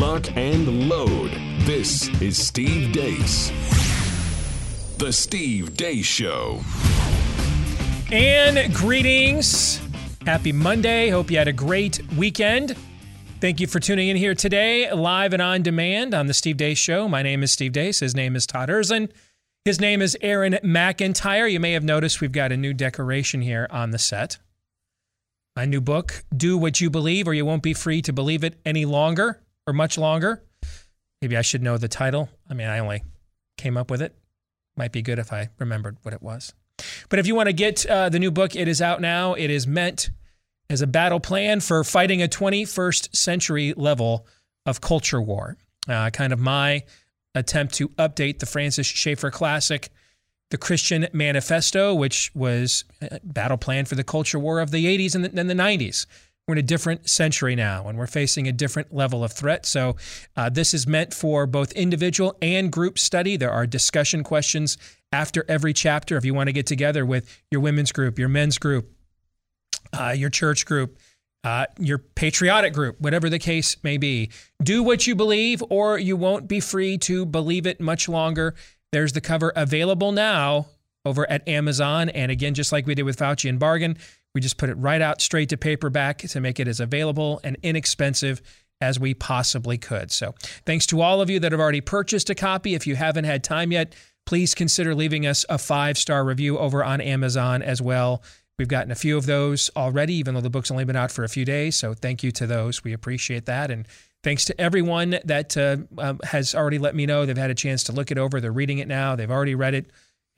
lock, and load. This is Steve Deace. The Steve Deace Show. And greetings. Happy Monday. Hope you had a great weekend. Thank you for tuning in here today, live and on demand on the Steve Deace Show. My name is Steve Deace. His name is Todd Erzen. His name is Aaron McIntyre. You may have noticed we've got a new decoration here on the set. My new book, Do What You Believe, or You Won't Be Free to Believe It Any Longer or Much Longer. Maybe I should know the title. I mean, I only came up with it. Might be good if I remembered what it was. But if you want to get uh, the new book, it is out now. It is meant as a battle plan for fighting a 21st century level of culture war. Uh, kind of my attempt to update the Francis Schaeffer classic, The Christian Manifesto, which was a battle plan for the culture war of the 80s and the, and the 90s. We're in a different century now, and we're facing a different level of threat. So, uh, this is meant for both individual and group study. There are discussion questions after every chapter. If you want to get together with your women's group, your men's group, uh, your church group, uh, your patriotic group, whatever the case may be, do what you believe, or you won't be free to believe it much longer. There's the cover available now over at Amazon. And again, just like we did with Faucian Bargain, we just put it right out straight to paperback to make it as available and inexpensive as we possibly could. So, thanks to all of you that have already purchased a copy. If you haven't had time yet, please consider leaving us a five star review over on Amazon as well. We've gotten a few of those already, even though the book's only been out for a few days. So, thank you to those. We appreciate that. And thanks to everyone that uh, um, has already let me know they've had a chance to look it over. They're reading it now, they've already read it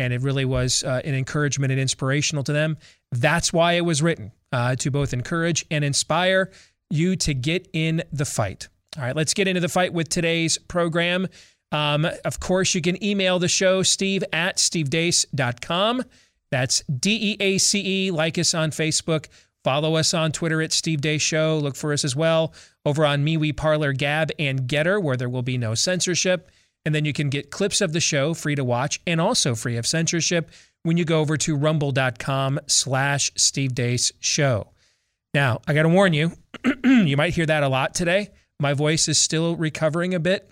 and it really was uh, an encouragement and inspirational to them. That's why it was written uh, to both encourage and inspire you to get in the fight. All right, let's get into the fight with today's program. Um, of course, you can email the show, steve at stevedeace.com. That's D E A C E. Like us on Facebook. Follow us on Twitter at Steve Deace Show. Look for us as well over on MeWe Parler, Gab, and Gettr, where there will be no censorship. And then you can get clips of the show free to watch and also free of censorship when you go over to rumble.com slash Steve Deace Show. Now, I got to warn you, you might hear that a lot today. My voice is still recovering a bit.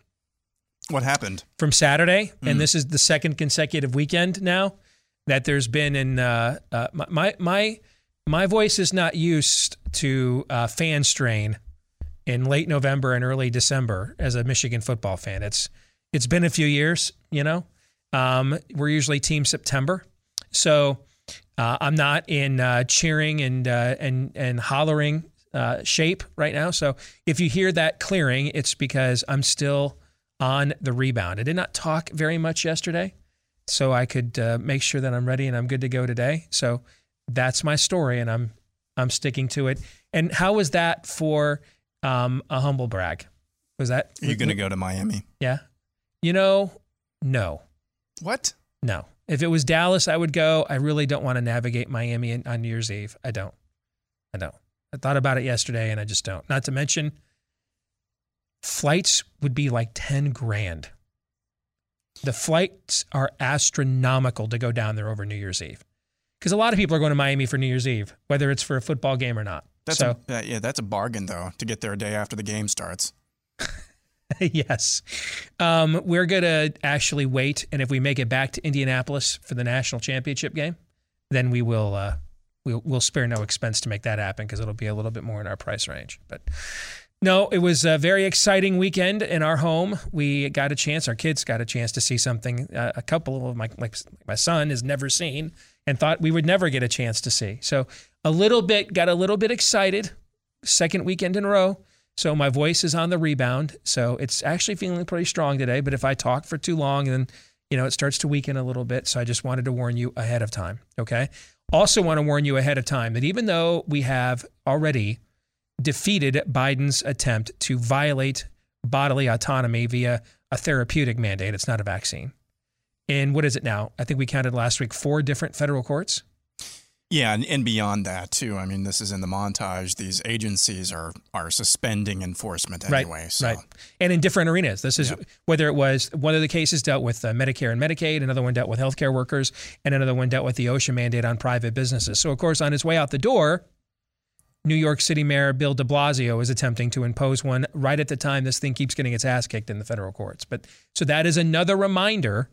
What happened? From Saturday. Mm. And this is the second consecutive weekend now that there's been in uh, uh, my, my, my voice is not used to uh, fan strain in late November and early December as a Michigan football fan. It's it's been a few years, you know. Um, we're usually Team September, so uh, I'm not in uh, cheering and uh, and and hollering uh, shape right now. So if you hear that clearing, it's because I'm still on the rebound. I did not talk very much yesterday, so I could uh, make sure that I'm ready and I'm good to go today. So that's my story, and I'm I'm sticking to it. And how was that for um, a humble brag? Was that? you're going to go to Miami? Yeah. You know, no. What? No. If it was Dallas, I would go. I really don't want to navigate Miami on New Year's Eve. I don't. I don't. I thought about it yesterday and I just don't. Not to mention, flights would be like 10 grand. The flights are astronomical to go down there over New Year's Eve. Because a lot of people are going to Miami for New Year's Eve, whether it's for a football game or not. That's so, a, yeah, that's a bargain though to get there a day after the game starts. yes. Um, we're going to actually wait. And if we make it back to Indianapolis for the national championship game, then we will. Uh, we'll, we'll spare no expense to make that happen because it'll be a little bit more in our price range. But no, it was a very exciting weekend in our home. We got a chance, our kids got a chance to see something uh, a couple of my, like my son has never seen and thought we would never get a chance to see. So a little bit, got a little bit excited. Second weekend in a row. So my voice is on the rebound. So it's actually feeling pretty strong today. But if I talk for too long, then you know it starts to weaken a little bit. So I just wanted to warn you ahead of time. Okay. Also want to warn you ahead of time that even though we have already defeated Biden's attempt to violate bodily autonomy via a therapeutic mandate, it's not a vaccine. And what is it now? I think we counted last week four different federal courts. Yeah, and, and beyond that too. I mean, this is in the montage. These agencies are are suspending enforcement anyway. Right, so. right. And in different arenas. This is yep. whether it was one of the cases dealt with uh, Medicare and Medicaid, another one dealt with healthcare workers, and another one dealt with the OSHA mandate on private businesses. So, of course, on its way out the door, New York City Mayor Bill de Blasio is attempting to impose one right at the time this thing keeps getting its ass kicked in the federal courts. But so that is another reminder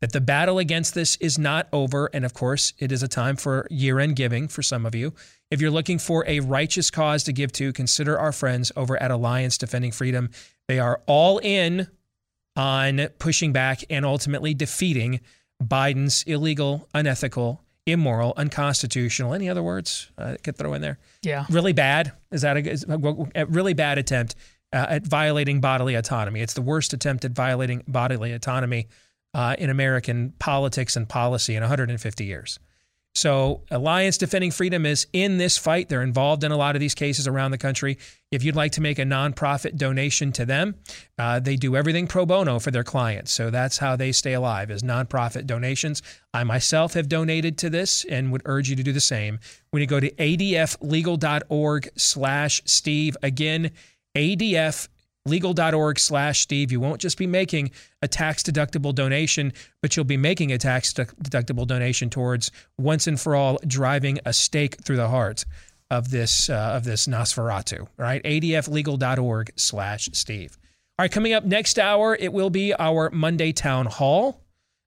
that the battle against this is not over. And of course, it is a time for year end giving for some of you. If you're looking for a righteous cause to give to, consider our friends over at Alliance Defending Freedom. They are all in on pushing back and ultimately defeating Biden's illegal, unethical, immoral, unconstitutional. Any other words I could throw in there? Yeah. Really bad. Is that a, is a really bad attempt uh, at violating bodily autonomy? It's the worst attempt at violating bodily autonomy uh, in American politics and policy in 150 years. So, Alliance Defending Freedom is in this fight. They're involved in a lot of these cases around the country. If you'd like to make a nonprofit donation to them, uh, they do everything pro bono for their clients. So that's how they stay alive is nonprofit donations. I myself have donated to this and would urge you to do the same. When you go to adflegal.org/steve again, ADF legal.org slash steve. You won't just be making a tax deductible donation but you'll be making a tax deductible donation towards once and for all driving a stake through the heart of this uh, of this nosferatu right? Adflegal.org slash steve. All right coming up next hour it will be our monday town hall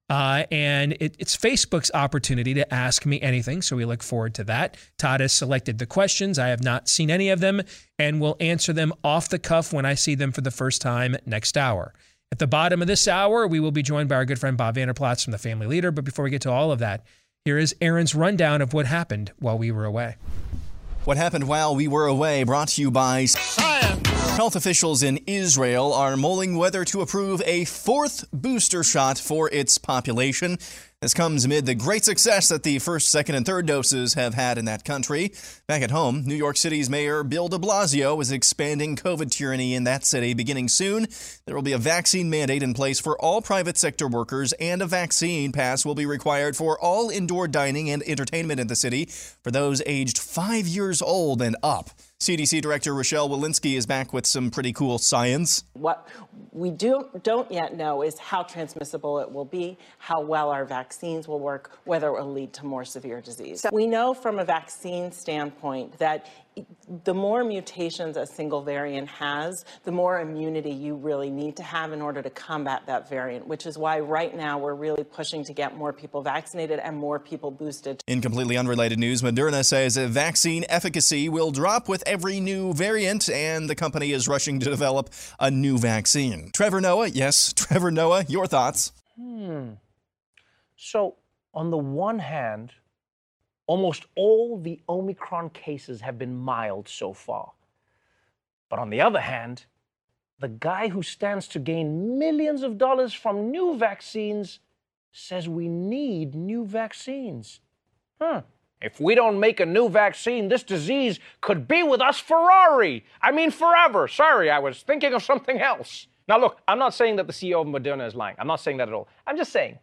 uh, and it, it's Facebook's opportunity to ask me anything. So we look forward to that. Todd has selected the questions. I have not seen any of them and will answer them off the cuff when I see them for the first time next hour. At the bottom of this hour, we will be joined by our good friend Bob Vander Plaats from the Family Leader. But before we get to all of that, here is Aaron's rundown of what happened while we were away. What happened while we were away brought to you by Science. Health officials in Israel are mulling whether to approve a fourth booster shot for its population. This comes amid the great success that the first, second, and third doses have had in that country. Back at home, New York City's Mayor Bill de Blasio is expanding COVID tyranny in that city beginning soon. There will be a vaccine mandate in place for all private sector workers, and a vaccine pass will be required for all indoor dining and entertainment in the city for those aged five years old and up. CDC Director Rochelle Walensky is back with some pretty cool science. What we do, don't yet know is how transmissible it will be, how well our vaccines will work, whether it will lead to more severe disease. We know from a vaccine standpoint that the more mutations a single variant has, the more immunity you really need to have in order to combat that variant, which is why right now we're really pushing to get more people vaccinated and more people boosted. In completely unrelated news, Moderna says vaccine efficacy will drop with every new variant, and the company is rushing to develop a new vaccine. Trevor Noah, yes, Trevor Noah, your thoughts? Hmm. So, on the one hand, Almost all the Omicron cases have been mild so far. But on the other hand, the guy who stands to gain millions of dollars from new vaccines says we need new vaccines. Huh. If we don't make a new vaccine, this disease could be with us Ferrari. I mean, forever. Sorry, I was thinking of something else. Now, look, I'm not saying that the CEO of Moderna is lying. I'm not saying that at all. I'm just saying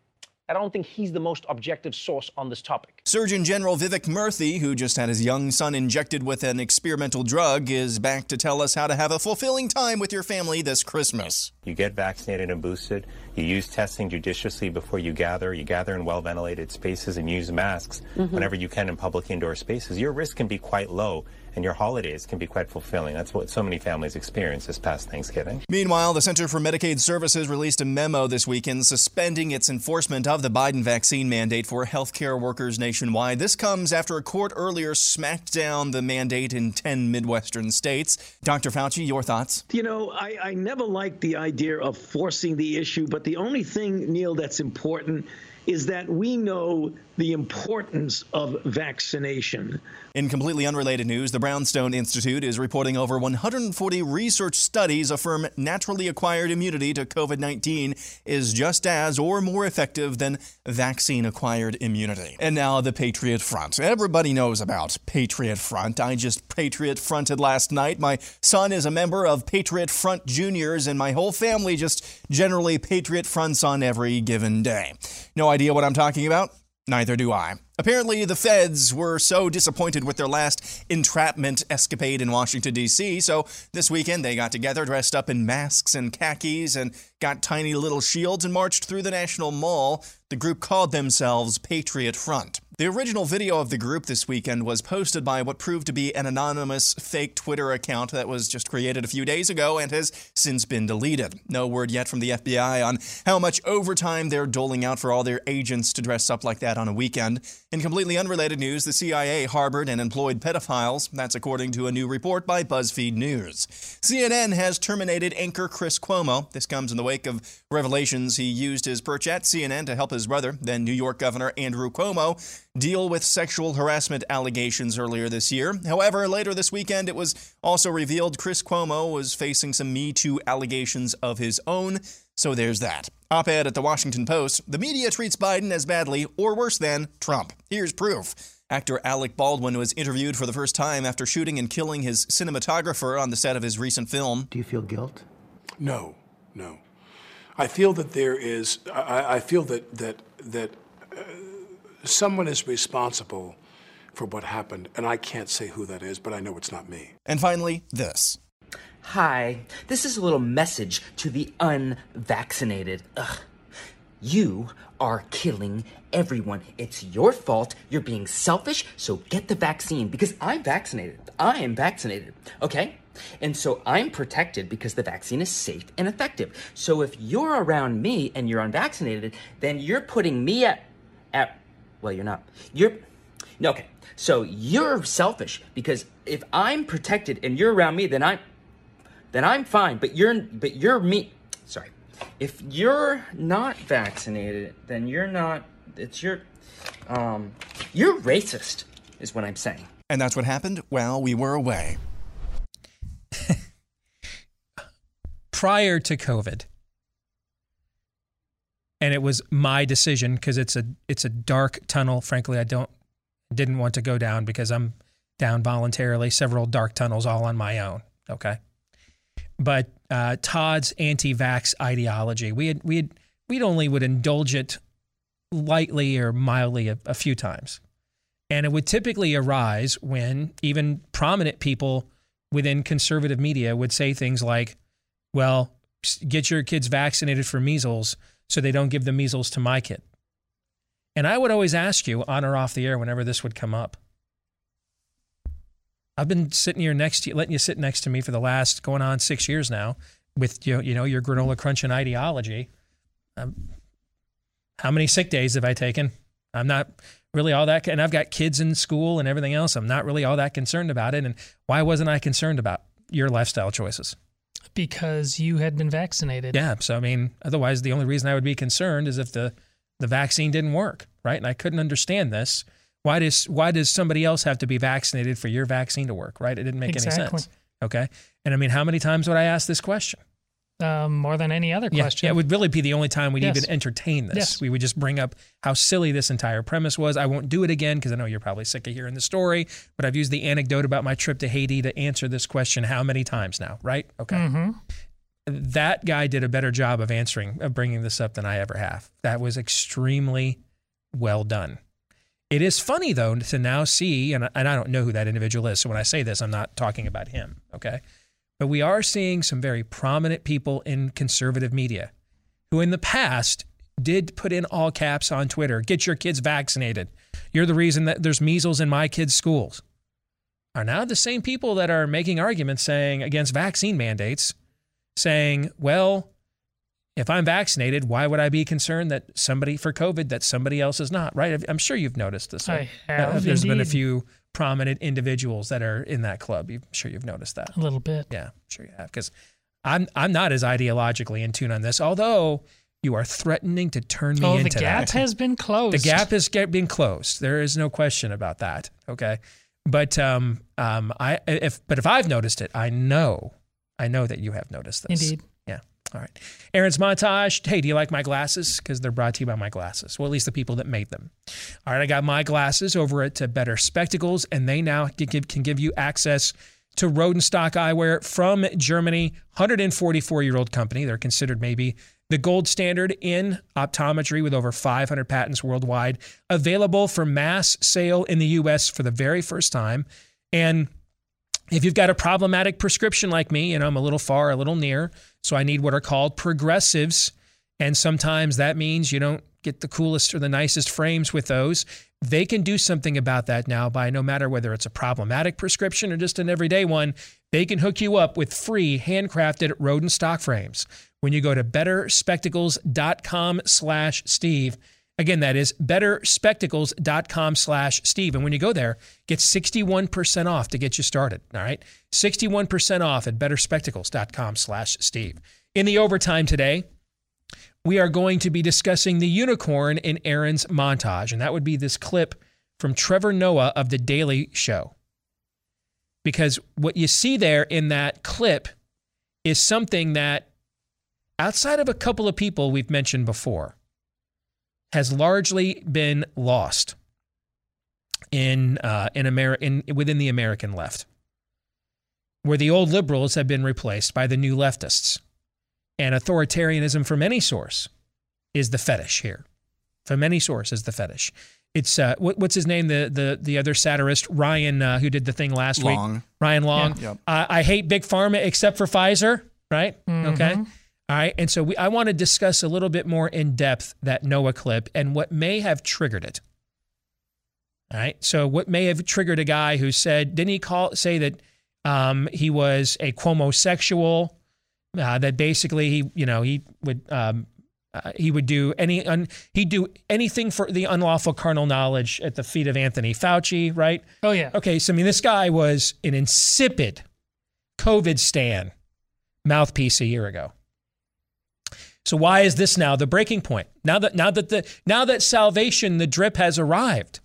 I don't think he's the most objective source on this topic. Surgeon General Vivek Murthy, who just had his young son injected with an experimental drug, is back to tell us how to have a fulfilling time with your family this Christmas. You get vaccinated and boosted. You use testing judiciously before you gather. You gather in well ventilated spaces and use masks mm-hmm. whenever you can in public indoor spaces. Your risk can be quite low and your holidays can be quite fulfilling. That's what so many families experience this past Thanksgiving. Meanwhile, the Center for Medicaid Services released a memo this weekend suspending its enforcement of the Biden vaccine mandate for healthcare workers nationwide. This comes after a court earlier smacked down the mandate in 10 Midwestern states. Dr. Fauci, your thoughts? You know, I, I never liked the idea of forcing the issue, but the only thing, Neil, that's important is that we know the importance of vaccination. In completely unrelated news, the Brownstone Institute is reporting over 140 research studies affirm naturally acquired immunity to COVID 19 is just as or more effective than vaccine acquired immunity. And now the Patriot Front. Everybody knows about Patriot Front. I just Patriot Fronted last night. My son is a member of Patriot Front Juniors, and my whole family just generally Patriot Fronts on every given day. No idea what I'm talking about? Neither do I. Apparently, the feds were so disappointed with their last entrapment escapade in Washington, D.C., so this weekend they got together dressed up in masks and khakis and got tiny little shields and marched through the National Mall. The group called themselves Patriot Front. The original video of the group this weekend was posted by what proved to be an anonymous fake Twitter account that was just created a few days ago and has since been deleted. No word yet from the FBI on how much overtime they're doling out for all their agents to dress up like that on a weekend. In completely unrelated news, the CIA harbored and employed pedophiles. That's according to a new report by BuzzFeed News. CNN has terminated anchor Chris Cuomo. This comes in the wake of revelations he used his perch at CNN to help his brother, then New York Governor Andrew Cuomo, deal with sexual harassment allegations earlier this year. However, later this weekend, it was also revealed Chris Cuomo was facing some Me Too allegations of his own. So there's that. Op ed at the Washington Post The media treats Biden as badly or worse than Trump. Here's proof. Actor Alec Baldwin was interviewed for the first time after shooting and killing his cinematographer on the set of his recent film. Do you feel guilt? No, no. I feel that there is. I, I feel that that that someone is responsible for what happened, and I can't say who that is, but I know it's not me. And finally, this. Hi, this is a little message to the unvaccinated. Ugh. You are killing everyone. It's your fault. You're being selfish, so get the vaccine because I'm vaccinated. I am vaccinated, okay? And so I'm protected because the vaccine is safe and effective. So if you're around me and you're unvaccinated, then you're putting me at at well, you're not. You're no, okay. So you're selfish because if I'm protected and you're around me, then I'm then I'm fine. But you're but you're me. Sorry. If you're not vaccinated, then you're not. It's your. Um, you're racist, is what I'm saying. And that's what happened while we were away. Prior to COVID, and it was my decision because it's a it's a dark tunnel. Frankly, I don't didn't want to go down because I'm down voluntarily several dark tunnels all on my own. Okay, but uh, Todd's anti-vax ideology, we had we had we'd only would indulge it lightly or mildly a, a few times, and it would typically arise when even prominent people within conservative media would say things like, "Well, get your kids vaccinated for measles." So they don't give the measles to my kid. And I would always ask you on or off the air whenever this would come up. I've been sitting here next to you, letting you sit next to me for the last going on six years now with you you know your granola crunching ideology. Um, how many sick days have I taken? I'm not really all that, and I've got kids in school and everything else. I'm not really all that concerned about it. And why wasn't I concerned about your lifestyle choices? Because you had been vaccinated. Yeah. So I mean, otherwise, the only reason I would be concerned is if the the vaccine didn't work, right? And I couldn't understand this. Why does why does somebody else have to be vaccinated for your vaccine to work? Right? It didn't make Exactly. any sense. Okay. And I mean, how many times would I ask this question? Um, more than any other Yeah, question. Yeah, it would really be the only time we'd Yes. even entertain this. Yes. We would just bring up how silly this entire premise was. I won't do it again because I know you're probably sick of hearing the story, but I've used the anecdote about my trip to Haiti to answer this question how many times now, right? Okay. Mhm. That guy did a better job of answering, of bringing this up than I ever have. That was extremely well done. It is funny though to now see, and I, and I don't know who that individual is. So when I say this, I'm not talking about him. Okay. But we are seeing some very prominent people in conservative media who in the past did put in all caps on Twitter get your kids vaccinated. You're the reason that there's measles in my kids' schools. Are now the same people that are making arguments saying against vaccine mandates, saying, well, if I'm vaccinated, why would I be concerned that somebody for COVID that somebody else is not? Right? I'm sure you've noticed this. I have, uh, There's been a few prominent individuals that are in that club. I'm sure you've noticed that. a little bit. Yeah, sure you have. Because I'm I'm not as ideologically in tune on this, although you are threatening to turn me Oh, the gap that. has been closed. The gap is get, being closed. There is no question about that. Okay, but um um I if but if I've noticed it, I know I know that you have noticed this. Indeed. All right. Aaron's montage. Hey, do you like my glasses? Because they're brought to you by my glasses. Well, at least the people that made them. All right. I got my glasses over at uh, Better Spectacles, and they now can give you access to Rodenstock eyewear from Germany. 144 year old company. They're considered maybe the gold standard in optometry with over 500 patents worldwide. Available for mass sale in the U.S. for the very first time. And if you've got a problematic prescription like me, and I'm a little far, a little near, so I need what are called progressives. And sometimes that means you don't get the coolest or the nicest frames with those. They can do something about that now by no matter whether it's a problematic prescription or just an everyday one, they can hook you up with free handcrafted Rodenstock frames when you go to betterspectacles.com slash Steve. Again, that is betterspectacles.com slash Steve. And when you go there, get 61% off to get you started. All right. 61% off at betterspectacles.com slash Steve. In the overtime today, we are going to be discussing the unicorn in Aaron's montage. And that would be this clip from Trevor Noah of The Daily Show. Because what you see there in that clip is something that, outside of a couple of people we've mentioned before, has largely been lost in uh, in America in, within the American left, where the old liberals have been replaced by the new leftists, and authoritarianism from any source is the fetish here. From any source is the fetish. It's uh, what, what's his name? The the the other satirist Ryan uh, who did the thing last Long. week. Ryan Long. Yeah. Yep. Uh, I hate big pharma except for Pfizer. Right? Okay. All right. And so we, I want to discuss a little bit more in depth that Noah clip and what may have triggered it. All right. So what may have triggered a guy who said, didn't he call say that um, he was a Cuomosexual? Uh, that basically he, you know, he would um, uh, he would do any un, he'd do anything for the unlawful carnal knowledge at the feet of Anthony Fauci, right? Oh yeah. Okay, so I mean, this guy was an insipid COVID stan mouthpiece a year ago. So why is this now the breaking point? Now that now that the now that salvation, the drip has arrived.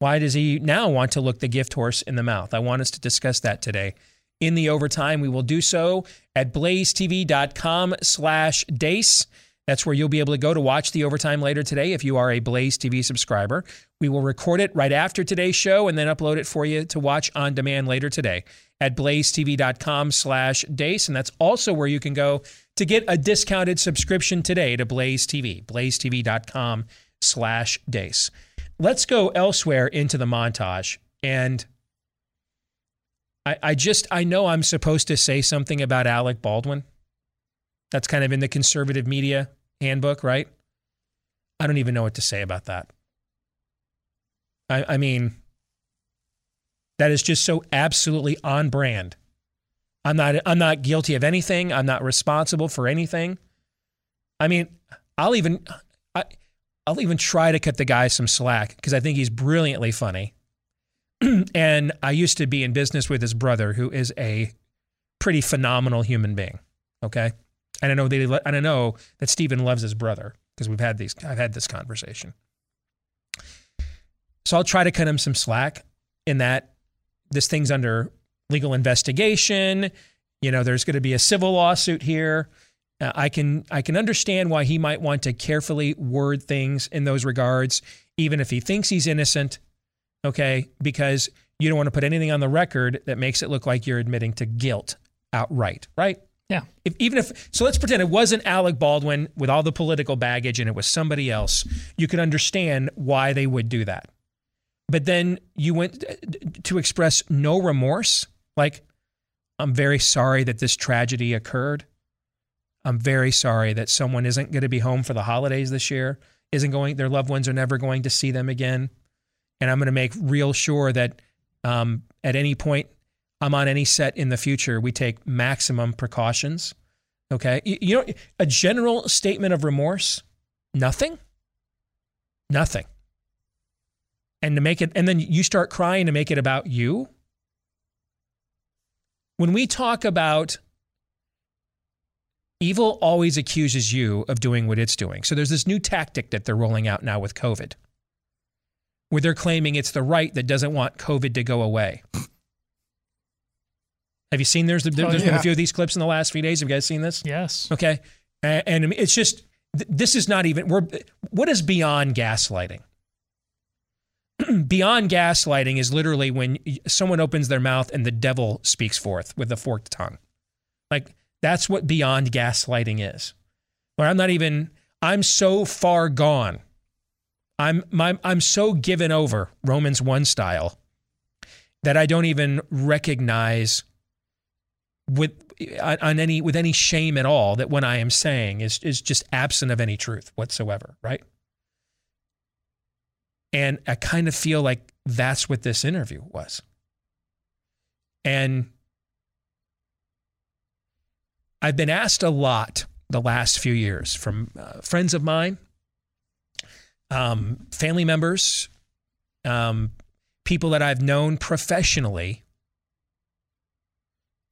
Why does he now want to look the gift horse in the mouth? I want us to discuss that today. In the overtime, we will do so at blazetv.com slash deace. That's where you'll be able to go to watch the overtime later today if you are a Blaze TV subscriber. We will record it right after today's show and then upload it for you to watch on demand later today at blazetv.com slash deace. And that's also where you can go to get a discounted subscription today to Blaze TV, blazetv.com slash deace. Let's go elsewhere into the montage. And I, I just, I know I'm supposed to say something about Alec Baldwin. That's kind of in the conservative media handbook, right? I don't even know what to say about that. I, I mean, that is just so absolutely on brand. I'm not I'm not guilty of anything. I'm not responsible for anything. I mean, I'll even I, I'll even try to cut the guy some slack because I think he's brilliantly funny. and I used to be in business with his brother, who is a pretty phenomenal human being. Okay, and I know they and I know that Stephen loves his brother because we've had these I've had this conversation. So I'll try to cut him some slack in that this thing's under legal investigation. You know, there's going to be a civil lawsuit here. Uh, I can I can understand why he might want to carefully word things in those regards, even if he thinks he's innocent. Okay, because you don't want to put anything on the record that makes it look like you're admitting to guilt outright, right? Yeah. If, even if so, let's pretend it wasn't Alec Baldwin with all the political baggage, and it was somebody else. You could understand why they would do that. But then you went to express no remorse, like I'm very sorry that this tragedy occurred. I'm very sorry that someone isn't going to be home for the holidays this year, isn't going, their loved ones are never going to see them again. And I'm going to make real sure that um, at any point I'm on any set in the future, we take maximum precautions. Okay. You, you know, a general statement of remorse, nothing, nothing. And to make it, and then you start crying to make it about you. When we talk about evil always accuses you of doing what it's doing. So there's this new tactic that they're rolling out now with COVID, where they're claiming it's the right that doesn't want COVID to go away. Have you seen there's there, Oh, has been a few of these clips in the last few days? Have you guys seen this? Yes. Okay, and, and it's just this is not even we're what is beyond gaslighting. beyond gaslighting is literally when someone opens their mouth and the devil speaks forth with a forked tongue. Like that's what beyond gaslighting is. Where I'm not even I'm so far gone. I'm my, I'm so given over Romans 1 style that I don't even recognize with on any with any shame at all that what I am saying is is just absent of any truth whatsoever, right? And I kind of feel like that's what this interview was. And I've been asked a lot the last few years from uh, friends of mine, um, family members, um, people that I've known professionally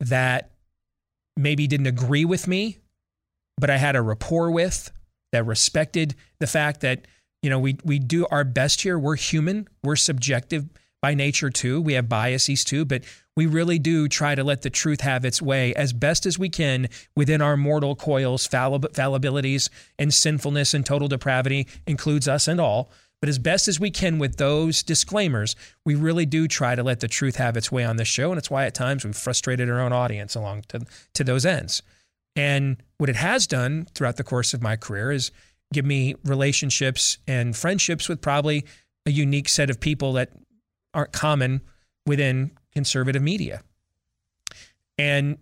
that maybe didn't agree with me, but I had a rapport with that respected the fact that you know we we do our best here. We're human. We're subjective by nature too. We have biases too, but we really do try to let the truth have its way as best as we can within our mortal coils, fallibilities, and sinfulness and total depravity includes us and all. But as best as we can with those disclaimers, we really do try to let the truth have its way on this show. And it's why at times we've frustrated our own audience along to, to those ends. And what it has done throughout the course of my career is give me relationships and friendships with probably a unique set of people that aren't common within conservative media. And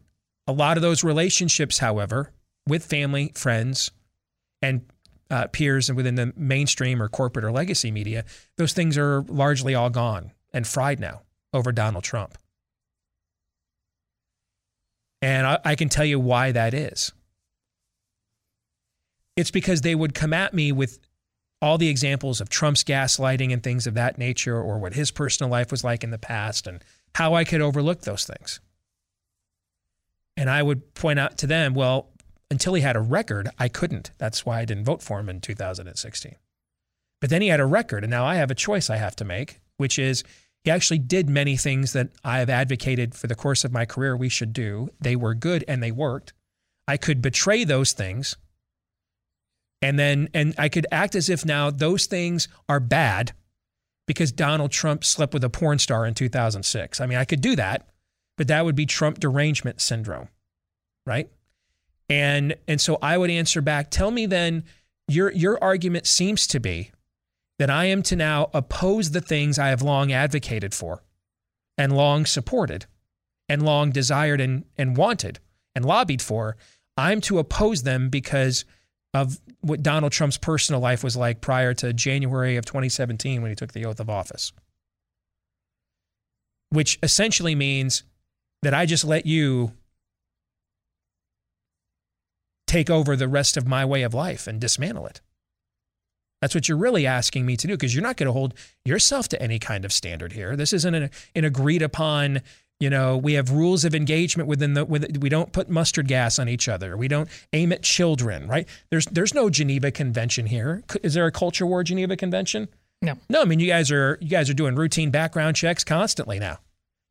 a lot of those relationships, however, with family, friends, and uh, peers and within the mainstream or corporate or legacy media, those things are largely all gone and fried now over Donald Trump. And I, I can tell you why that is. It's because they would come at me with all the examples of Trump's gaslighting and things of that nature, or what his personal life was like in the past, and how I could overlook those things. And I would point out to them, well, until he had a record, I couldn't. That's why I didn't vote for him in 2016. But then he had a record, and now I have a choice I have to make, which is he actually did many things that I have advocated for the course of my career we should do. They were good and they worked. I could betray those things. And then, and I could act as if now those things are bad because Donald Trump slept with a porn star in 2006. I mean, I could do that, but that would be Trump derangement syndrome, right? And and so I would answer back, tell me then your your argument seems to be that I am to now oppose the things I have long advocated for and long supported and long desired and, and wanted and lobbied for. I'm to oppose them because of what Donald Trump's personal life was like prior to January of 2017 when he took the oath of office. Which essentially means that I just let you take over the rest of my way of life and dismantle it. That's what you're really asking me to do because you're not going to hold yourself to any kind of standard here. This isn't an, an, agreed upon, you know, we have rules of engagement within the with, we don't put mustard gas on each other. We don't aim at children, right? There's there's no Geneva Convention here. Is there a culture war Geneva Convention? No. No, I mean you guys are you guys are doing routine background checks constantly now.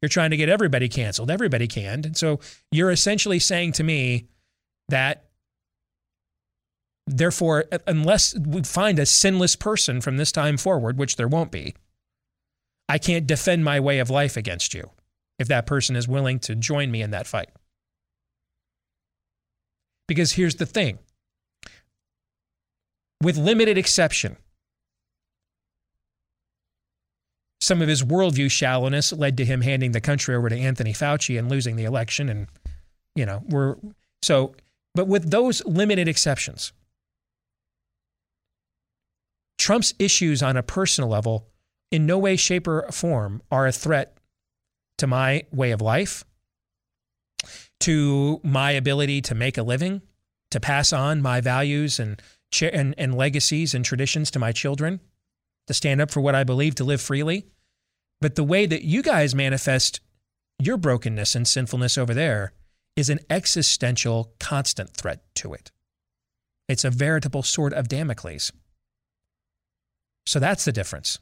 You're trying to get everybody canceled. Everybody canned. And so you're essentially saying to me that Therefore, unless we find a sinless person from this time forward, which there won't be, I can't defend my way of life against you if that person is willing to join me in that fight. Because here's the thing with limited exception, some of his worldview shallowness led to him handing the country over to Anthony Fauci and losing the election. And, you know, we're so, but with those limited exceptions, Trump's issues on a personal level, in no way, shape, or form, are a threat to my way of life, to my ability to make a living, to pass on my values and, and, and legacies and traditions to my children, to stand up for what I believe, to live freely. But the way that you guys manifest your brokenness and sinfulness over there is an existential, constant threat to it. It's a veritable sword of Damocles. So that's the difference.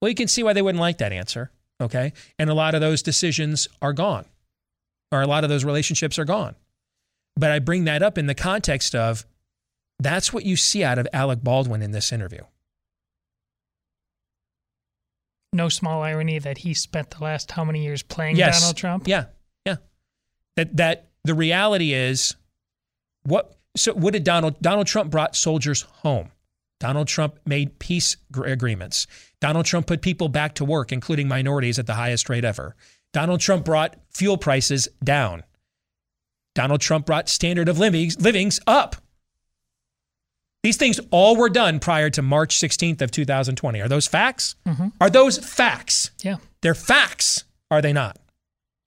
Well, you can see why they wouldn't like that answer. Okay. And a lot of those decisions are gone, or a lot of those relationships are gone. But I bring that up in the context of that's what you see out of Alec Baldwin in this interview. No small irony that he spent the last how many years playing yes. Donald Trump? Yeah. Yeah. That that the reality is what so what did Donald Donald Trump brought soldiers home. Donald Trump made peace agreements. Donald Trump put people back to work, including minorities, at the highest rate ever. Donald Trump brought fuel prices down. Donald Trump brought standard of livings, livings up. These things all were done prior to March 16th of 2020. Are those facts? Mm-hmm. Are those facts? Yeah. They're facts, are they not?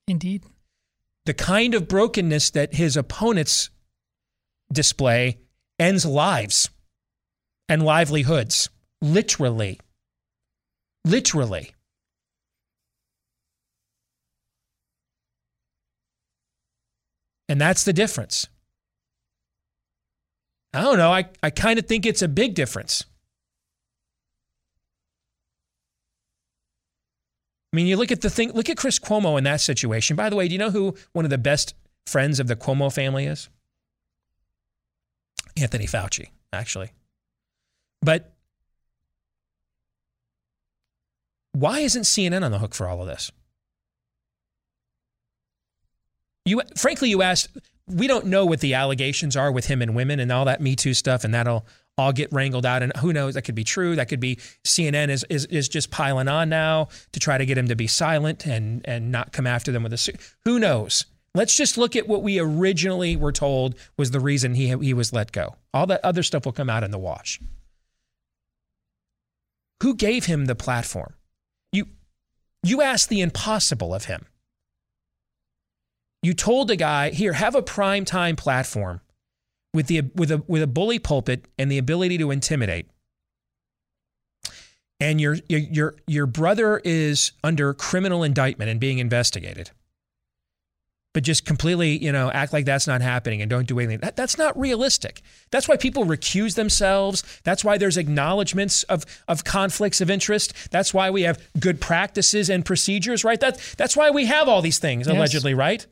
Indeed. The kind of brokenness that his opponents display ends lives and livelihoods. Literally. Literally. And that's the difference. I don't know. I, I kind of think it's a big difference. I mean, you look at the thing, look at Chris Cuomo in that situation. By the way, do you know who one of the best friends of the Cuomo family is? Anthony Fauci, actually. But why isn't CNN on the hook for all of this? You, frankly, you asked, we don't know what the allegations are with him and women and all that Me Too stuff, and that'll all get wrangled out. And who knows? That could be true. That could be CNN is is, is just piling on now to try to get him to be silent and and not come after them with a suit. Who knows? Let's just look at what we originally were told was the reason he he was let go. All that other stuff will come out in the wash. Who gave him the platform? You you asked the impossible of him. You told a guy, "Here, have a prime time platform." with the with a with a bully pulpit and the ability to intimidate and your your your brother is under criminal indictment and being investigated but just completely you know act like that's not happening and don't do anything that, that's not realistic that's why people recuse themselves that's why there's acknowledgments of of conflicts of interest that's why we have good practices and procedures right that, that's why we have all these things Yes. allegedly right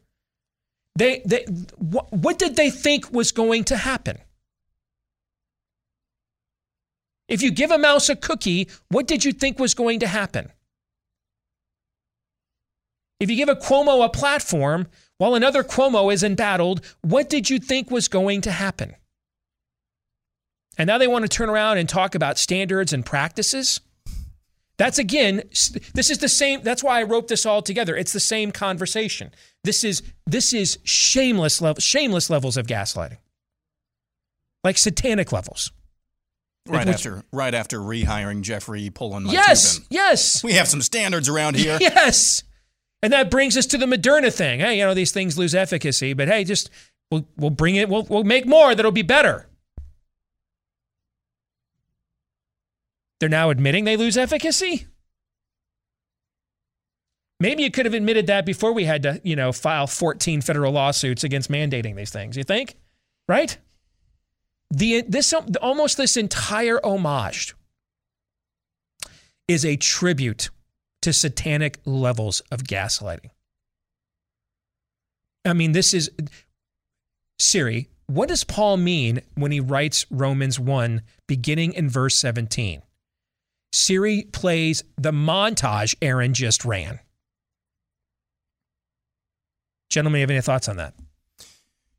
they, they what, what did they think was going to happen? If you give a mouse a cookie, what did you think was going to happen? If you give a Cuomo a platform while another Cuomo is embattled, what did you think was going to happen? And now they want to turn around and talk about standards and practices. That's again, this is the same. That's why I wrote this all together. It's the same conversation. This is this is shameless level, shameless levels of gaslighting, like satanic levels. Right Which- after, right after rehiring Jeffrey Toobin. Yes, yes, we have some standards around here. yes. And that brings us to the Moderna thing. Hey, you know these things lose efficacy, but hey, just we'll we'll bring it. We'll we'll make more that'll be better. They're now admitting they lose efficacy. Maybe you could have admitted that before we had to, you know, file 14 federal lawsuits against mandating these things. You think? Right? The this almost this entire homage is a tribute to satanic levels of gaslighting. I mean, this is Siri, what does Paul mean when he writes Romans 1 beginning in verse 17? Siri plays the montage Aaron just ran. Gentlemen, have any thoughts on that?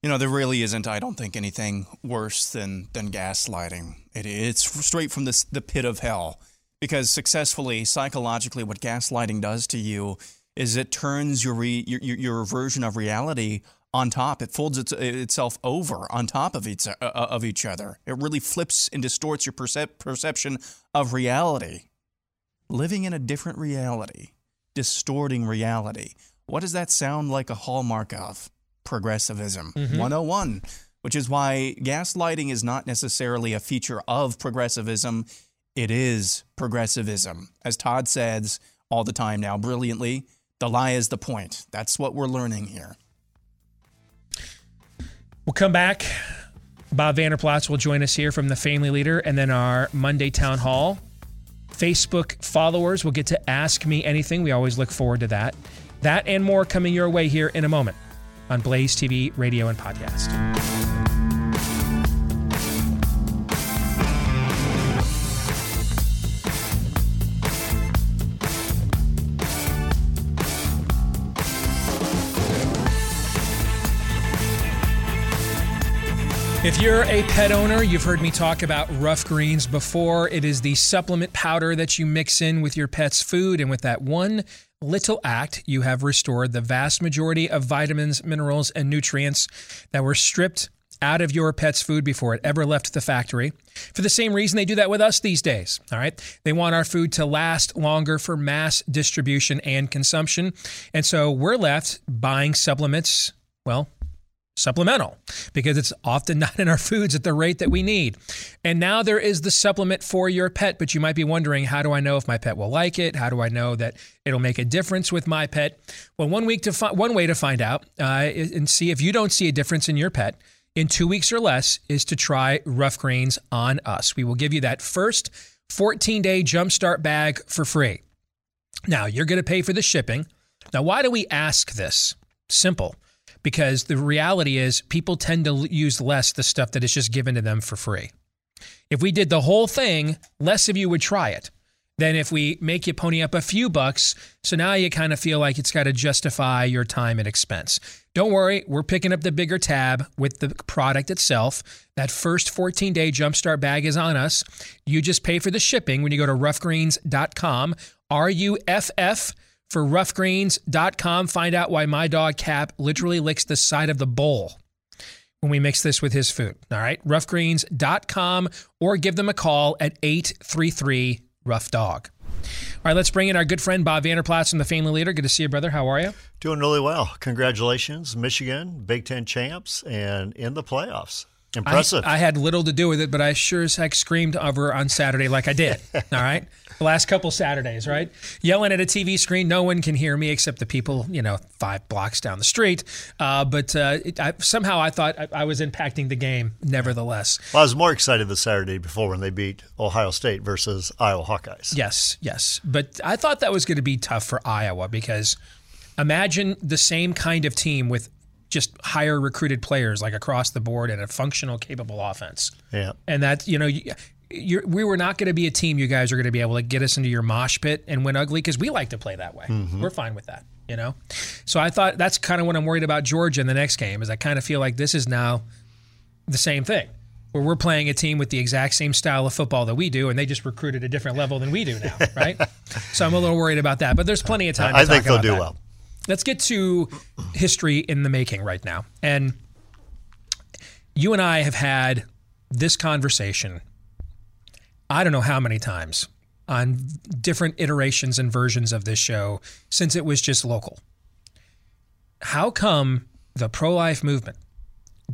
You know, there really isn't, I don't think, anything worse than than gaslighting. It, it's straight from this, the pit of hell. Because successfully, psychologically, what gaslighting does to you is it turns your re, your, your version of reality on top. It folds its, itself over on top of each uh, of each other. It really flips and distorts your percep- perception of reality. Living in a different reality, distorting reality. What does that sound like a hallmark of? Progressivism Mhm. 101, which is why gaslighting is not necessarily a feature of progressivism. It is progressivism. As Todd says all the time now, brilliantly, the lie is the point. That's what we're learning here. We'll come back. Bob Vander Plaats will join us here from the Family Leader, and then our Monday Town Hall. Facebook followers will get to ask me anything. We always look forward to that. That and more coming your way here in a moment on Blaze TV, radio, and podcast. If you're a pet owner, you've heard me talk about Rough Greens before. It is the supplement powder that you mix in with your pet's food, and with that one little act, you have restored the vast majority of vitamins, minerals, and nutrients that were stripped out of your pet's food before it ever left the factory. For the same reason they do that with us these days. All right. They want our food to last longer for mass distribution and consumption. And so we're left buying supplements, well, supplemental because it's often not in our foods at the rate that we need. And now there is the supplement for your pet, but you might be wondering, how do I know if my pet will like it? How do I know that it'll make a difference with my pet? Well, one week to fi- one way to find out uh, and see if you don't see a difference in your pet in two weeks or less is to try Ruff Greens on us. We will give you that first 14 day jumpstart bag for free. Now, you're going to pay for the shipping. Now, why do we ask this? Simple. Because the reality is, people tend to use less the stuff that is just given to them for free. If we did the whole thing, less of you would try it than if we make you pony up a few bucks. So now you kind of feel like it's got to justify your time and expense. Don't worry, we're picking up the bigger tab with the product itself. That first 14 day jumpstart bag is on us. You just pay for the shipping when you go to ruffgreens.com. R U F F for ruffgreens.com. Find out why my dog Cap literally licks the side of the bowl when we mix this with his food. All right, ruffgreens.com or give them a call at 833 Ruff Dog. All right, let's bring in our good friend Bob Vander Plaats from the Family Leader. Good to see you, brother. How are you? Doing really well. Congratulations, Michigan, Big Ten champs, and in the playoffs. Impressive. I, I, had little to do with it, but I sure as heck screamed over on Saturday like I did. all right. The last couple Saturdays, right? Yelling at a TV screen. No one can hear me except the people, you know, five blocks down the street. Uh, but uh, it, I, somehow I thought I, I, was impacting the game, nevertheless. Well, I was more excited the Saturday before when they beat Ohio State versus Iowa Hawkeyes. Yes, yes. But I thought that was going to be tough for Iowa because imagine the same kind of team with just higher recruited players like across the board and a functional, capable offense. Yeah. And that, you know, we were not going to be a team you guys are going to be able to get us into your mosh pit and win ugly because we like to play that way. Mm-hmm. We're fine with that, you know? So I thought that's kind of what I'm worried about Georgia in the next game is I kind of feel like this is now the same thing where we're playing a team with the exact same style of football that we do, and they just recruited a different level than we do now, right? so I'm a little worried about that, but there's plenty of time. I think they'll do that. well. Let's get to history in the making right now. And you and I have had this conversation, I don't know how many times, on different iterations and versions of this show since it was just local. How come the pro life movement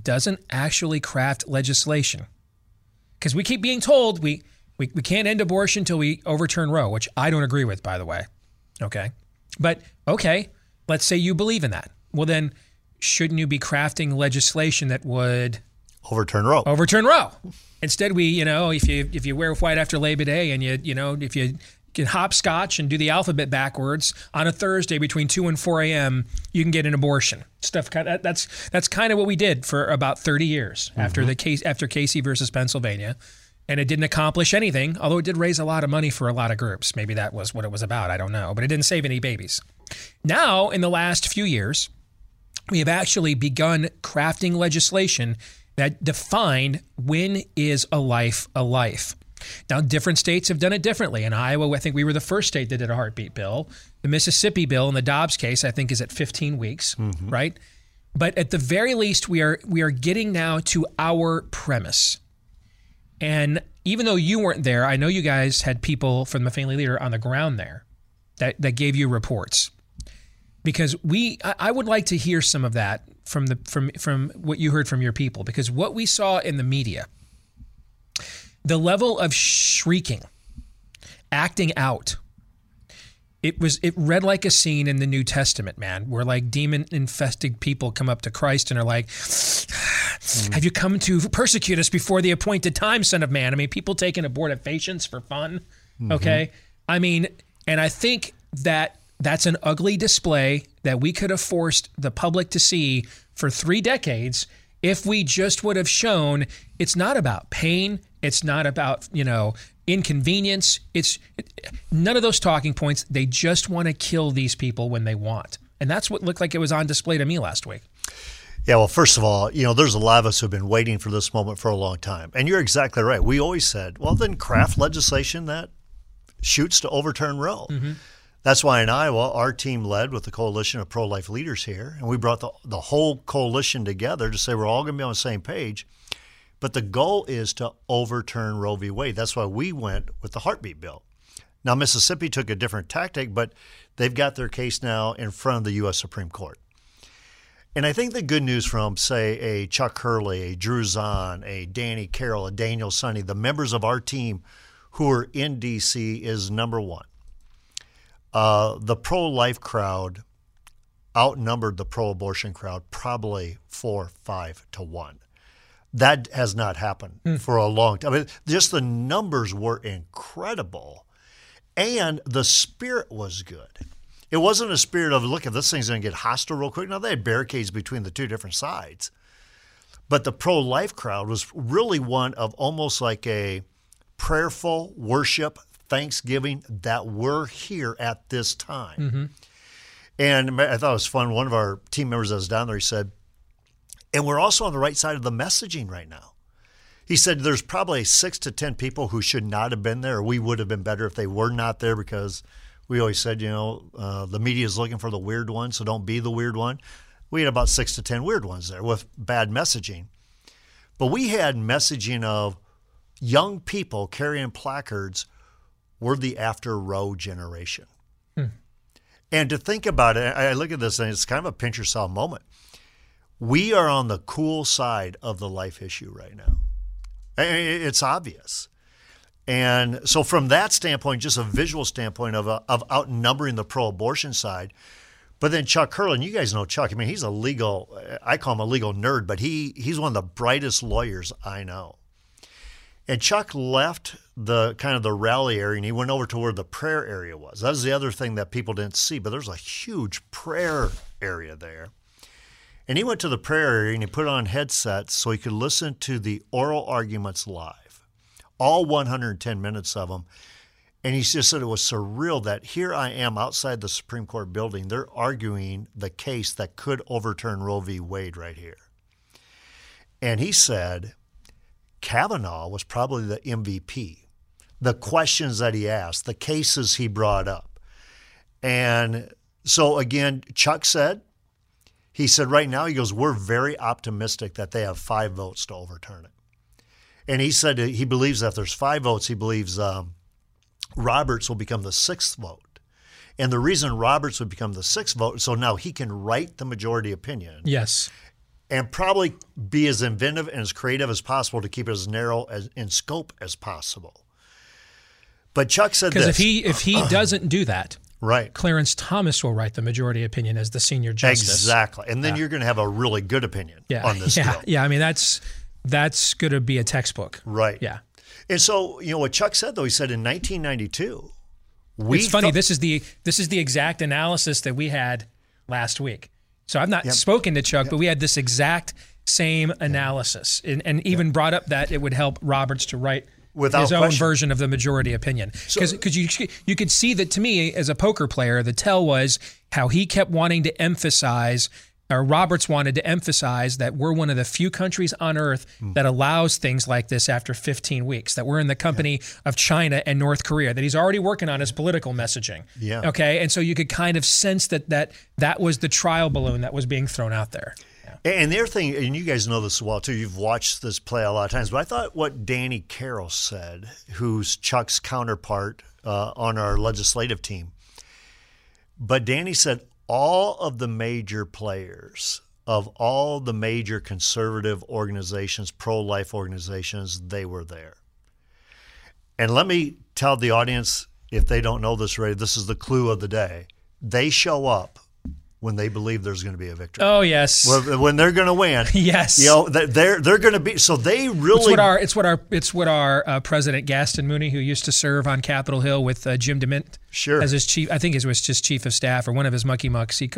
doesn't actually craft legislation? Because we keep being told we, we, we can't end abortion until we overturn Roe, which I don't agree with, by the way. Okay. But okay, Let's say you believe in that. Well, then shouldn't you be crafting legislation that would overturn Roe? Overturn Roe. Instead, we, you know, if you if you wear white after Labor Day and you, you know, if you can hopscotch and do the alphabet backwards on a Thursday between two and four a.m., you can get an abortion. Stuff that's that's kind of what we did for about thirty years mm-hmm. after the case after Casey versus Pennsylvania, and it didn't accomplish anything. Although it did raise a lot of money for a lot of groups. Maybe that was what it was about. I don't know, but it didn't save any babies. Now, in the last few years, we have actually begun crafting legislation that define when is a life a life. Now, different states have done it differently. In Iowa, I think we were the first state that did a heartbeat bill. The Mississippi bill in the Dobbs case, I think, is at 15 weeks, mm-hmm. right? But at the very least, we are we are getting now to our premise. And even though you weren't there, I know you guys had people from the family leader on the ground there that, that gave you reports because we I would like to hear some of that from the from from what you heard from your people because what we saw in the media the level of shrieking acting out it was it read like a scene in the New Testament, man, where like demon infested people come up to Christ and are like, mm. "Have you come to persecute us before the appointed time, Son of Man?" I mean, people taking abortifacients for fun. Mm-hmm. Okay, I mean, and I think that that's an ugly display that we could have forced the public to see for three decades if we just would have shown it's not about pain, it's not about, you know, inconvenience. It's none of those talking points. They just want to kill these people when they want. And that's what looked like it was on display to me last week. Yeah, well, first of all, you know, there's a lot of us who have been waiting for this moment for a long time. And you're exactly right. We always said, well, then craft legislation that shoots to overturn Roe. Mm-hmm. That's why in Iowa, our team led with the coalition of pro life leaders here, and we brought the, the whole coalition together to say we're all going to be on the same page. But the goal is to overturn Roe v. Wade. That's why we went with the heartbeat bill. Now, Mississippi took a different tactic, but they've got their case now in front of the U.S. Supreme Court. And I think the good news from, say, a Chuck Hurley, a Drew Zahn, a Danny Carroll, a Daniel Sunny, the members of our team who are in D.C. is number one. Uh, the pro life crowd outnumbered the pro abortion crowd probably four, five to one. That has not happened mm. for a long time. I mean, just the numbers were incredible, and the spirit was good. It wasn't a spirit of look, if this thing's going to get hostile real quick. Now they had barricades between the two different sides, but the pro-life crowd was really one of almost like a prayerful worship, thanksgiving that we're here at this time. Mm-hmm. And I thought it was fun. One of our team members that was down there, he said, and we're also on the right side of the messaging right now. He said there's probably six to 10 people who should not have been there, we would have been better if they were not there because we always said, you know, uh, the media is looking for the weird one, so don't be the weird one. We had about six to 10 weird ones there with bad messaging. But we had messaging of young people carrying placards, we're the after Roe generation. Hmm. And to think about it, I look at this and it's kind of a pinch yourself moment. We are on the cool side of the life issue right now. It's obvious. And so, from that standpoint, just a visual standpoint of, uh, of outnumbering the pro abortion side, but then Chuck Hurley, you guys know Chuck. I mean, he's a legal, I call him a legal nerd, but he, he's one of the brightest lawyers I know. And Chuck left the kind of the rally area and he went over to where the prayer area was. That was the other thing that people didn't see, but there's a huge prayer area there. And he went to the prayer area and he put on headsets so he could listen to the oral arguments live all 110 minutes of them. And he just said it was surreal that here I am outside the Supreme Court building. They're arguing the case that could overturn Roe v. Wade right here. And he said Kavanaugh was probably the MVP. The questions that he asked, the cases he brought up. And so, again, Chuck said, he said right now, he goes, we're very optimistic that they have five votes to overturn it. And he said he believes that if there's five votes, he believes um, Roberts will become the sixth vote. And the reason Roberts would become the sixth vote, so now he can write the majority opinion. Yes. And probably be as inventive and as creative as possible to keep it as narrow as in scope as possible. But Chuck said because if he if he doesn't do that, right, Clarence Thomas will write the majority opinion as the senior justice. Exactly, and then yeah. you're going to have a really good opinion yeah. on this. Yeah, yeah. I mean that's that's going to be a textbook. Right. Yeah. And so, you know what Chuck said though, he said in 1992, we It's funny, this is the this is the exact analysis that we had last week. So I've not yep. spoken to Chuck, yep. but we had this exact same analysis and, and even yep. brought up that it would help Roberts to write Without his own question. version of the majority opinion. Because so, you you could see that to me as a poker player, the tell was how he kept wanting to emphasize or Roberts wanted to emphasize that we're one of the few countries on earth mm. that allows things like this after 15 weeks, that we're in the company yeah. of China and North Korea, that he's already working on his political messaging. Yeah. Okay. And so you could kind of sense that that, that was the trial balloon that was being thrown out there. And the other thing, and you guys know this well too, you've watched this play a lot of times, but I thought what Danny Carroll said, who's Chuck's counterpart uh, on our legislative team, but Danny said all of the major players of all the major conservative organizations, pro life organizations, they were there. And let me tell the audience, if they don't know this already, this is the clue of the day. They show up when they believe there's going to be a victory. Oh yes. When they're going to win. yes. You know they're they're going to be so they really. It's what our it's what our it's what our uh, president Gaston Mooney, who used to serve on Capitol Hill with uh, Jim DeMint, sure, as his chief. I think he was just chief of staff or one of his mucky mucks. He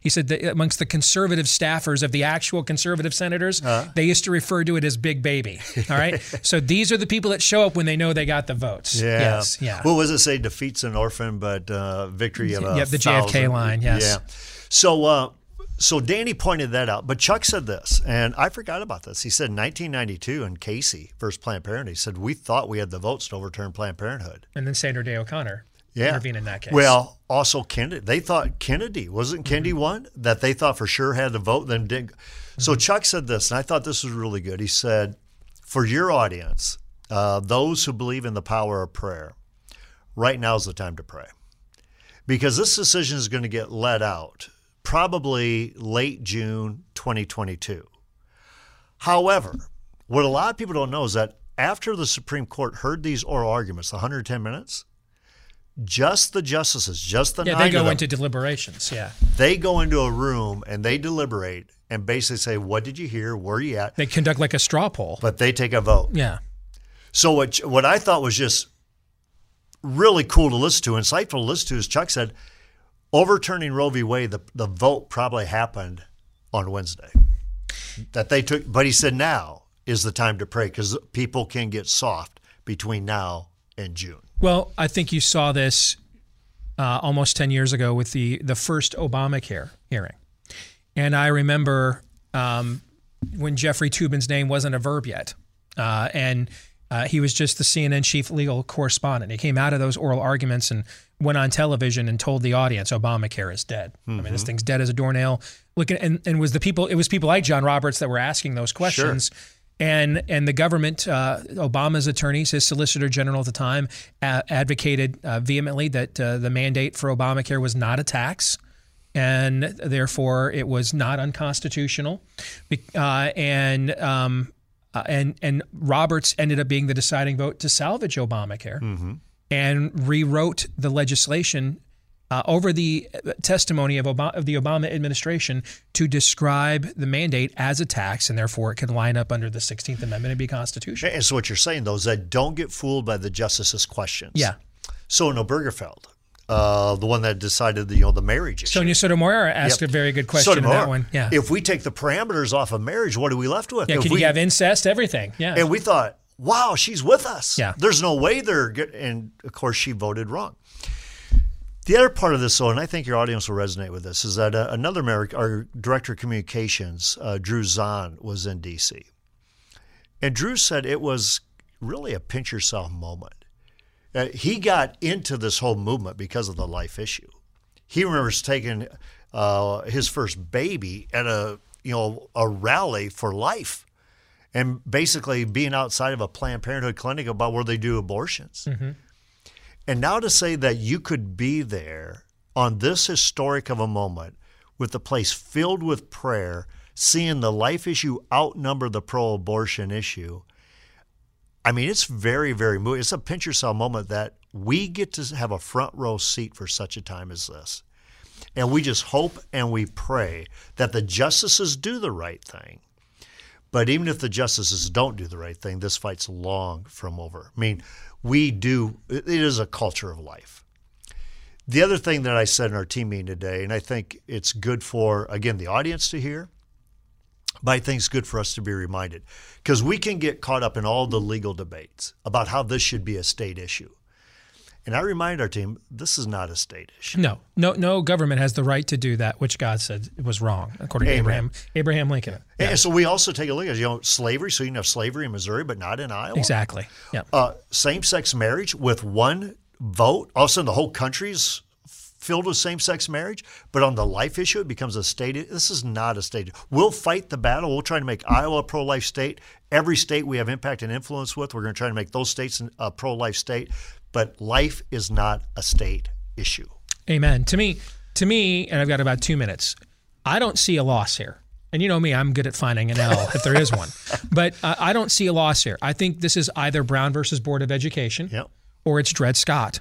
he said that amongst the conservative staffers of the actual conservative senators, uh-huh. they used to refer to it as Big Baby. All right. so these are the people that show up when they know they got the votes. Yeah. Yes. Yeah. What was it say? Defeats an orphan, but uh, victory of a Yep. The thousand. JFK line. Yes. Yeah. So. Uh, so Danny pointed that out, but Chuck said this, and I forgot about this. He said in 1992 in Casey versus Planned Parenthood, he said we thought we had the votes to overturn Planned Parenthood. And then Sandra Day O'Connor. Yeah. intervene in that case. Well, also Kennedy. They thought Kennedy wasn't Kennedy Mm-hmm. one that they thought for sure had to vote. Then did. So Mm-hmm. Chuck said this, and I thought this was really good. He said, "For your audience, uh, those who believe in the power of prayer, right now is the time to pray, because this decision is going to get let out probably late June 2022." However, what a lot of people don't know is that after the Supreme Court heard these oral arguments, 110 minutes, just the justices, just the yeah, nine they go them, into deliberations. Yeah, they go into a room and they deliberate and basically say, "What did you hear? Where are you at?" they conduct like a straw poll. But they take a vote. Yeah, So what what I thought was just really cool to listen to, insightful to listen to, is Chuck said, overturning Roe v. Wade, the the vote probably happened on Wednesday. That they took, but he said now is the time to pray because people can get soft between now and June. Well, I think you saw this uh, almost 10 years ago with the, the first Obamacare hearing. And I remember um, when Jeffrey Toobin's name wasn't a verb yet. Uh, and uh, he was just the CNN chief legal correspondent. He came out of those oral arguments and went on television and told the audience Obamacare is dead. I mean, this thing's dead as a doornail. Looking and, and was the people it was people like John Roberts that were asking those questions. And and the government, uh, Obama's attorneys, his Solicitor General at the time, uh, advocated uh, vehemently that uh, the mandate for Obamacare was not a tax, and therefore it was not unconstitutional. Uh, and um, uh, and and Roberts ended up being the deciding vote to salvage Obamacare and rewrote the legislation uh, over the testimony of, Obama, of the Obama administration to describe the mandate as a tax, and therefore it can line up under the 16th Amendment and be constitutional. And so what you're saying though is that don't get fooled by the justices' questions. Yeah. So in Obergefell, uh, the one that decided the you know the marriage issue. Sonia Sotomayor asked Yep. a very good question in that one. Yeah. If we take the parameters off of marriage, what are we left with? yeah, If could we, you have incest? Everything. Yeah. And we thought, wow, she's with us. Yeah. There's no way they're good. And of course, she voted wrong. The other part of this, though, and I think your audience will resonate with this, is that uh, another American, our director of communications, uh, Drew Zahn, was in D.C. And Drew said it was really a pinch yourself moment. Uh, he got into this whole movement because of the life issue. He remembers taking uh, his first baby at a you know a rally for life, and basically being outside of a Planned Parenthood clinic about where they do abortions. And now to say that you could be there on this historic of a moment with the place filled with prayer, seeing the life issue outnumber the pro abortion issue. I mean, it's very, very moving. It's a pinch yourself moment that we get to have a front row seat for such a time as this. And we just hope and we pray that the justices do the right thing. But even if the justices don't do the right thing, this fight's long from over. I mean, we do, it is a culture of life. The other thing that I said in our team meeting today, and I think it's good for, again, the audience to hear, but I think it's good for us to be reminded because we can get caught up in all the legal debates about how this should be a state issue. And I remind our team, this is not a state issue. no, no, no government has the right to do that, which God said was wrong, according to Abraham Abraham Lincoln. And so we also take a look at, you know, slavery. So you can have slavery in Missouri, but not in Iowa. Exactly. Yeah. Uh, same sex marriage with one vote. All of a sudden, the whole country's filled with same sex marriage. But on the life issue, it becomes a state. This is not a state. We'll fight the battle. We'll try to make Iowa a pro life state. Every state we have impact and influence with, we're going to try to make those states a pro life state. But life is not a state issue. Amen. To me, to me, and I've got about two minutes. I don't see a loss here. And you know me, I'm good at finding an L if there is one. But uh, I don't see a loss here. I think this is either Brown versus Board of Education Yep. or it's Dred Scott.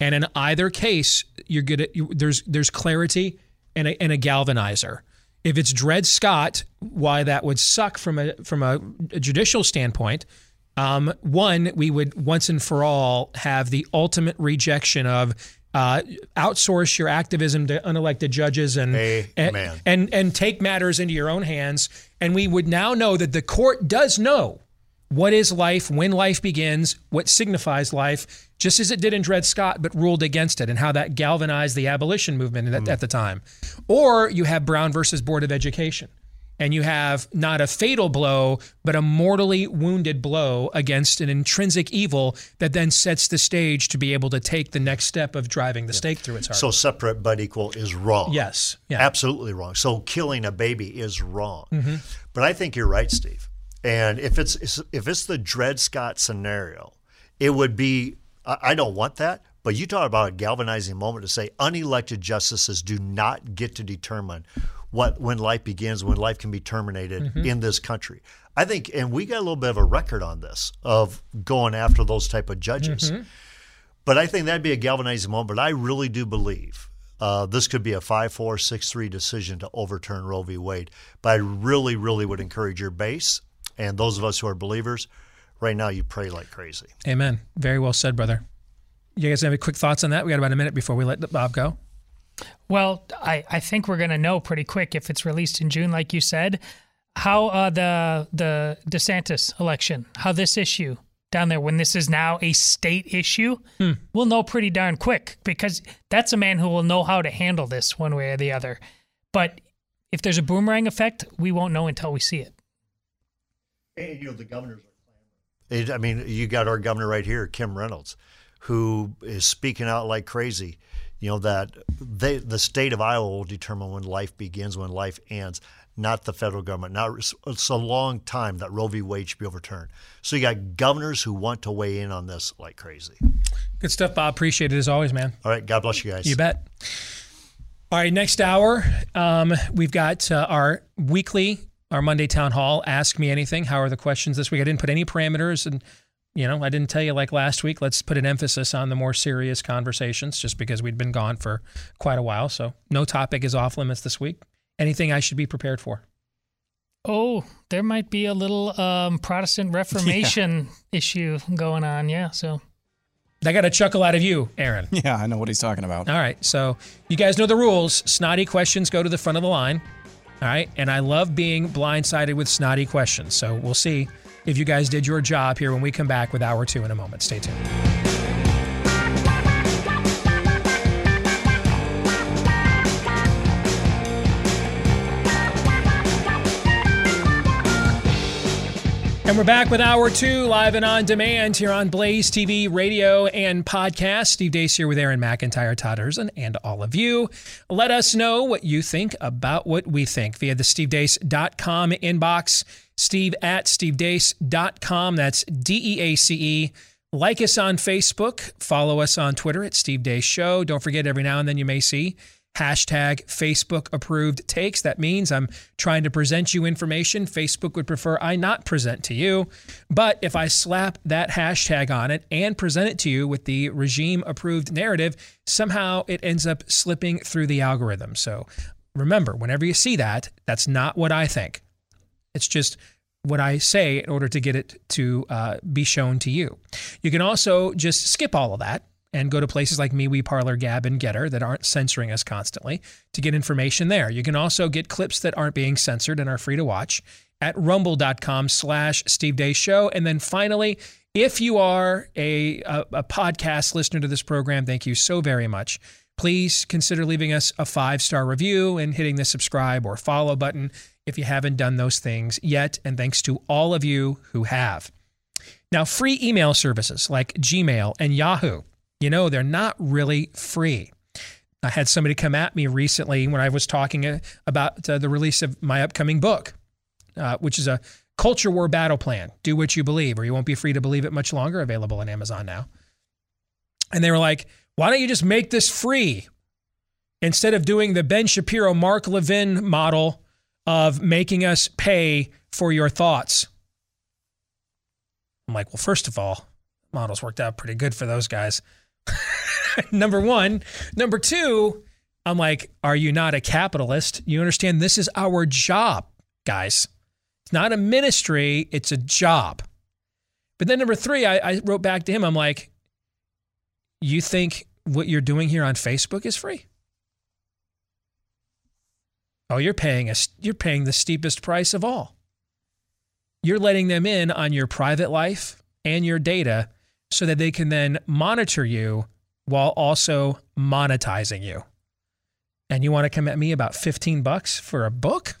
And in either case, you're good at you, there's there's clarity and a, and a galvanizer. If it's Dred Scott, why that would suck from a from a, a judicial standpoint. Um, one, we would once and for all have the ultimate rejection of uh, outsource your activism to unelected judges and, and and and take matters into your own hands. And we would now know that the court does know what is life, when life begins, what signifies life, just as it did in Dred Scott, but ruled against it, and how that galvanized the abolition movement at, at the time. Or you have Brown versus Board of Education. And you have not a fatal blow, but a mortally wounded blow against an intrinsic evil that then sets the stage to be able to take the next step of driving the stake through its heart. So separate but equal is wrong. Yes. Yeah. Absolutely wrong. So killing a baby is wrong. Mhm. But I think you're right, Steve. And if it's if it's the Dred Scott scenario, it would be I don't want that, but you talk about a galvanizing moment to say unelected justices do not get to determine what when life begins, when life can be terminated Mhm. in this country. I think and we got a little bit of a record on this of going after those type of judges. Mhm. But I think that'd be a galvanizing moment. But I really do believe uh, this could be a 5 4, 6 3 decision to overturn Roe v. Wade. But I really, really would encourage your base and those of us who are believers, right now, you pray like crazy. Amen. Very well said, brother. You guys have any quick thoughts on that? We got about a minute before we let Bob go. Well, I, I think we're going to know pretty quick if it's released in June, like you said, how uh, the the DeSantis election, how this issue down there, when this is now a state issue, we'll know pretty darn quick because that's a man who will know how to handle this one way or the other. But if there's a boomerang effect, we won't know until we see it. And, you know, the governors are clamoring. I mean, you got our governor right here, Kim Reynolds, who is speaking out like crazy. You know that they, the state of Iowa will determine when life begins, when life ends, not the federal government. Now it's, a long time that Roe v. Wade should be overturned. So you got governors who want to weigh in on this like crazy. Good stuff, Bob. Appreciate it as always, man. All right, God bless you guys. You bet. All right, next hour, um, we've got uh, our weekly, our Monday town hall. Ask me anything. How are the questions this week? I didn't put any parameters, and you know, I didn't tell you like last week. Let's put an emphasis on the more serious conversations, just because we'd been gone for quite a while. So no topic is off limits this week. Anything I should be prepared for? Oh, there might be a little um, Protestant Reformation issue going on. Yeah, so I got a chuckle out of you, Aaron. Yeah, I know what he's talking about. All right. So you guys know the rules. Snotty questions go to the front of the line. All right. And I love being blindsided with snotty questions. So we'll see if you guys did your job here when we come back with hour two in a moment. Stay tuned. And we're back with hour two, live and on demand here on Blaze TV, radio, and podcast. Steve Deace here with Aaron McIntyre, Todd Erzen, and all of you. Let us know what you think about what we think via the stevedeace.com inbox, steve at stevedeace.com. That's D E A C E. Like us on Facebook, follow us on Twitter at Steve Deace Show. Don't forget, every now and then you may see hashtag Facebook approved takes. That means I'm trying to present you information Facebook would prefer I not present to you. But if I slap that hashtag on it and present it to you with the regime approved narrative, somehow it ends up slipping through the algorithm. So remember, whenever you see that, that's not what I think. It's just what I say in order to get it to uh, be shown to you. You can also just skip all of that and go to places like MeWe, Parler, Gab, and Gettr that aren't censoring us constantly to get information there. You can also get clips that aren't being censored and are free to watch at rumble.com slash Steve Deace Show. And then finally, if you are a, a, a podcast listener to this program, thank you so very much. Please consider leaving us a five star review and hitting the subscribe or follow button if you haven't done those things yet. And thanks to all of you who have. Now, free email services like Gmail and Yahoo, you know, they're not really free. I had somebody come at me recently when I was talking uh, about uh, the release of my upcoming book, uh, which is a culture war battle plan. Do what you believe, or you won't be free to believe it much longer. Available on Amazon now. And they were like, why don't you just make this free instead of doing the Ben Shapiro, Mark Levin model of making us pay for your thoughts? I'm like, well, first of all, models worked out pretty good for those guys. number one. Number two, I'm like, are you not a capitalist? You understand this is our job, guys. It's not a ministry, it's a job. But then number three, I, I wrote back to him, I'm like, you think what you're doing here on Facebook is free? Oh, you're paying a, you're paying the steepest price of all. You're letting them in on your private life and your data so that they can then monitor you while also monetizing you. And you want to come at me about 15 bucks for a book?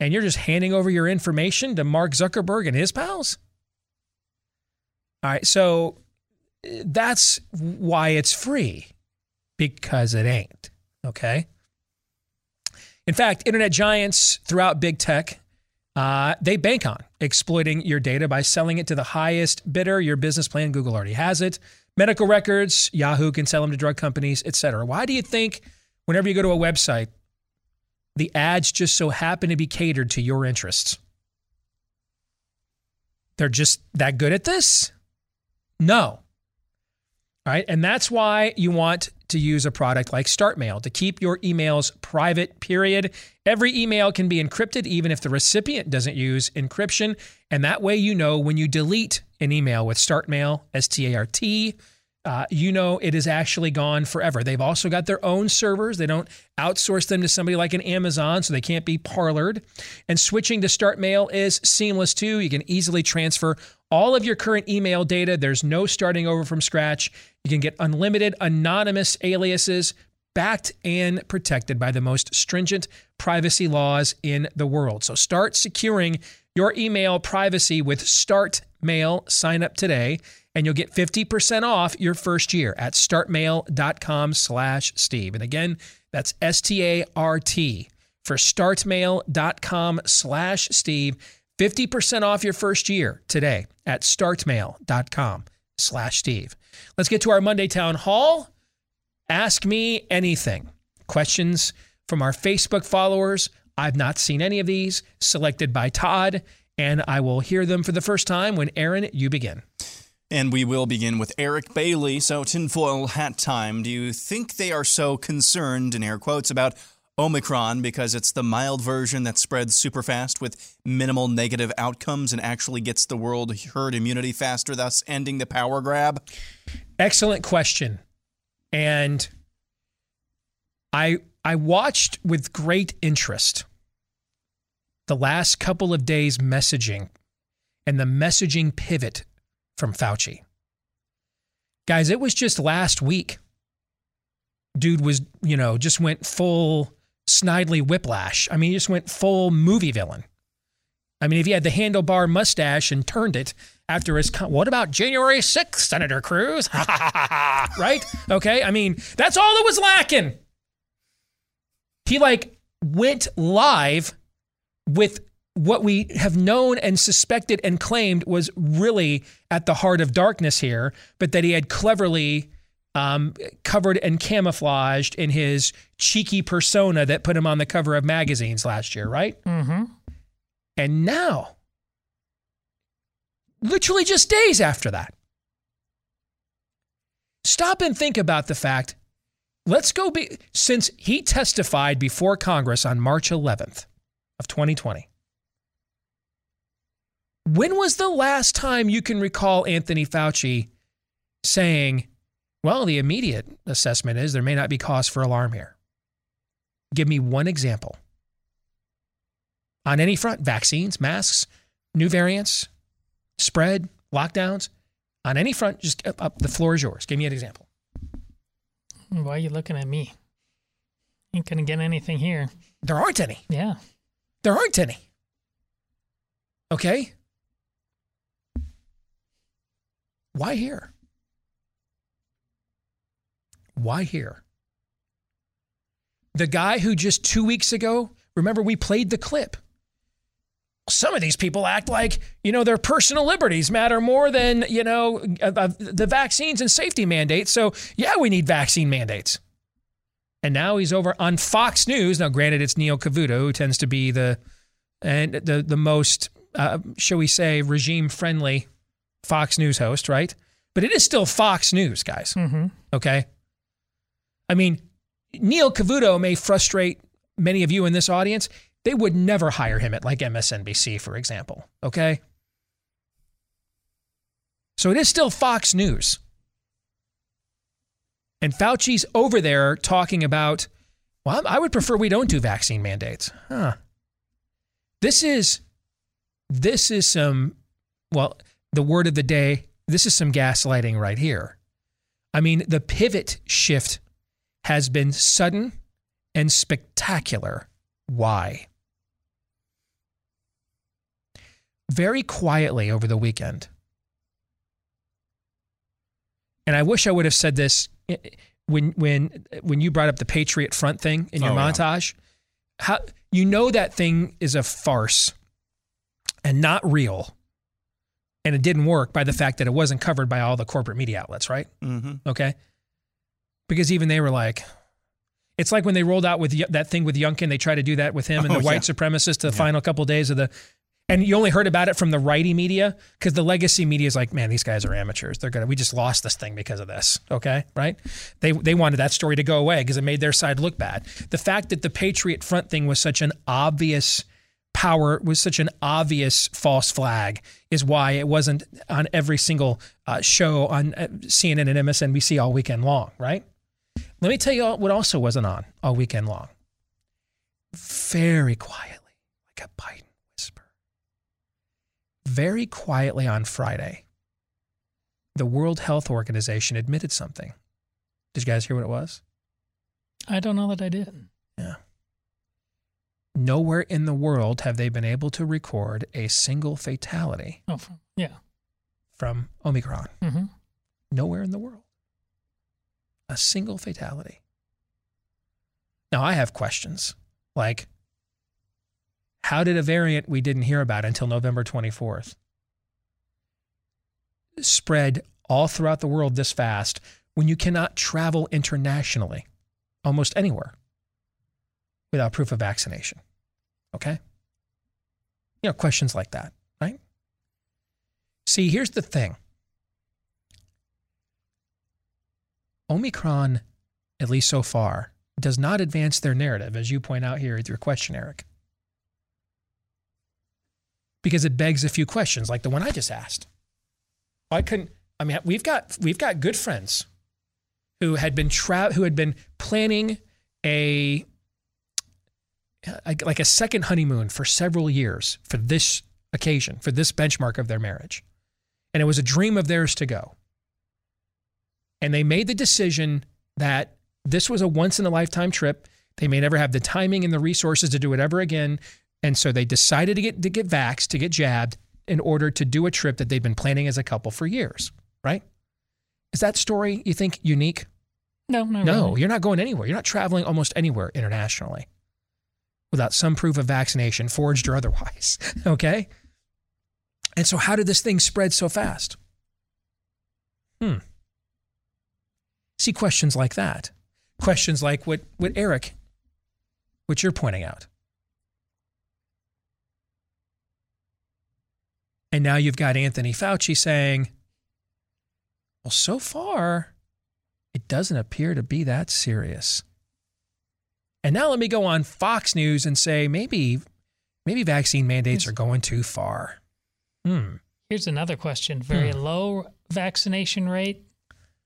and you're just handing over your information to Mark Zuckerberg and his pals? All right, so uh, that's why it's free because it ain't. Okay. In fact, internet giants throughout big tech, uh, they bank on exploiting your data by selling it to the highest bidder. Your business plan, Google already has it. Medical records, Yahoo can sell them to drug companies, et cetera. Why do you think whenever you go to a website, the ads just so happen to be catered to your interests? They're just that good at this? No. Right. And that's why you want to use a product like StartMail to keep your emails private, period. Every email can be encrypted, even if the recipient doesn't use encryption. And that way, you know when you delete an email with StartMail, S T A R T, uh, you know it is actually gone forever. They've also got their own servers. They don't outsource them to somebody like an Amazon, so they can't be parlored. And switching to StartMail is seamless too. You can easily transfer all of your current email data. There's no starting over from scratch. You can get unlimited anonymous aliases backed and protected by the most stringent privacy laws in the world. So start securing your email privacy with StartMail. Sign up today and you'll get 50% off your first year at startmail.com slash Steve. And again, that's S-T-A-R-T for startmail.com slash Steve. 50% off your first year today at startmail.com slash Steve. Let's get to our Monday Town Hall. Ask me anything. Questions from our Facebook followers. I've not seen any of these selected by Todd, and I will hear them for the first time when Aaron, you begin. And we will begin with Eric Bailey. So, tinfoil hat time. Do you think they are so concerned, in air quotes, about Omicron because it's the mild version that spreads super fast with minimal negative outcomes and actually gets the world herd immunity faster, thus ending the power grab? Excellent question. And I I watched with great interest the last couple of days messaging and the messaging pivot from Fauci. Guys, it was just last week. Dude was, you know, just went full Snidely whiplash. I mean, he just went full movie villain. I mean, if he had the handlebar mustache and turned it after his, con- what about January 6th, Senator Cruz? right? Okay. I mean, that's all that was lacking. He like went live with what we have known and suspected and claimed was really at the heart of darkness here, but that he had cleverly um, covered and camouflaged in his cheeky persona that put him on the cover of magazines last year, right? Mm-hmm. And now, literally just days after that, stop and think about the fact. Let's go be since he testified before Congress on March 11th of 2020 when was the last time you can recall Anthony Fauci saying, well, the immediate assessment is there may not be cause for alarm here? Give me one example. On any front, vaccines, masks, new variants, spread, lockdowns, on any front, just up, up the floor is yours. Give me an example. Why are you looking at me? Ain't gonna get anything here. There aren't any. Yeah. There aren't any. Okay? Why here? Why here? The guy who just two weeks ago, remember, we played the clip. Some of these people act like, you know, their personal liberties matter more than, you know, uh, uh, the vaccines and safety mandates. So, yeah, we need vaccine mandates. And now he's over on Fox News. Now, granted, it's Neil Cavuto who tends to be the and the the most, uh, shall we say, regime friendly Fox News host, right? But it is still Fox News, guys. Mm-hmm. Okay. I mean, Neil Cavuto may frustrate many of you in this audience. They would never hire him at like MSNBC, for example. Okay. So it is still Fox News. And Fauci's over there talking about, well, I would prefer we don't do vaccine mandates. Huh. This is this is some well, the word of the day, this is some gaslighting right here. I mean, the pivot shift has been sudden and spectacular. Why? very quietly over the weekend. And I wish I would have said this when when when you brought up the Patriot Front thing in your Oh, yeah. montage. How you know that thing is a farce and not real. And it didn't work by the fact that it wasn't covered by all the corporate media outlets, right? Mm-hmm. Okay. Because even they were like, it's like when they rolled out with Y- that thing with Youngkin, they tried to do that with him and Oh, the white yeah. supremacist the final couple days of the, and you only heard about it from the righty media because the legacy media is like, man, these guys are amateurs. They're gonna, we just lost this thing because of this. Okay, right? They they wanted that story to go away because it made their side look bad. The fact that the Patriot Front thing was such an obvious power was such an obvious false flag is why it wasn't on every single uh, show on uh, CNN and MSNBC all weekend long, right? Let me tell you what also wasn't on all weekend long. Very quietly, like a Biden whisper. Very quietly on Friday, the World Health Organization admitted something. Did you guys hear what it was? I don't know that I did. Yeah. Nowhere in the world have they been able to record a single fatality Oh, from, yeah. from Omicron. hmm Nowhere in the world. A single fatality. Now, I have questions like how did a variant we didn't hear about until November 24th spread all throughout the world this fast when you cannot travel internationally almost anywhere without proof of vaccination? Okay? You know, questions like that, right? See, here's the thing. Omicron, at least so far, does not advance their narrative, as you point out here with your question, Eric. Because it begs a few questions, like the one I just asked. I couldn't. I mean, we've got we've got good friends who had been tra- who had been planning a like a second honeymoon for several years for this occasion, for this benchmark of their marriage, and it was a dream of theirs to go and they made the decision that this was a once in a lifetime trip. They may never have the timing and the resources to do it ever again. And so they decided to get to get vaxxed, to get jabbed in order to do a trip that they've been planning as a couple for years, right? Is that story you think unique? No, no, really. you're not going anywhere. You're not traveling almost anywhere internationally without some proof of vaccination, forged or otherwise. Okay? And so how did this thing spread so fast? Hmm. See questions like that. Questions like what, what Eric, what you're pointing out. And now you've got Anthony Fauci saying, well, so far, it doesn't appear to be that serious. And now let me go on Fox News and say maybe maybe vaccine mandates are going too far. Hmm. Here's another question. Very low vaccination rate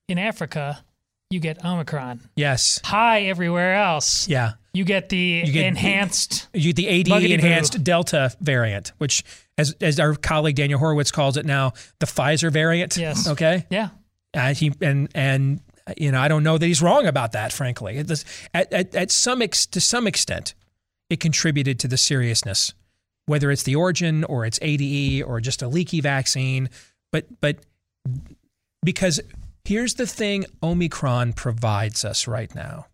in Africa. You get Omicron. Yes. High everywhere else. Yeah. You get the You get- enhanced. You the AD enhanced Delta variant, which as as our colleague Daniel Horowitz calls it now, the Pfizer variant. Yes. Okay. Yeah. Uh, he and and you know I don't know that he's wrong about that. Frankly, at, at at some ex, to some extent, it contributed to the seriousness, whether it's the origin or it's ADE or just a leaky vaccine. But but because here's the thing, Omicron provides us right now.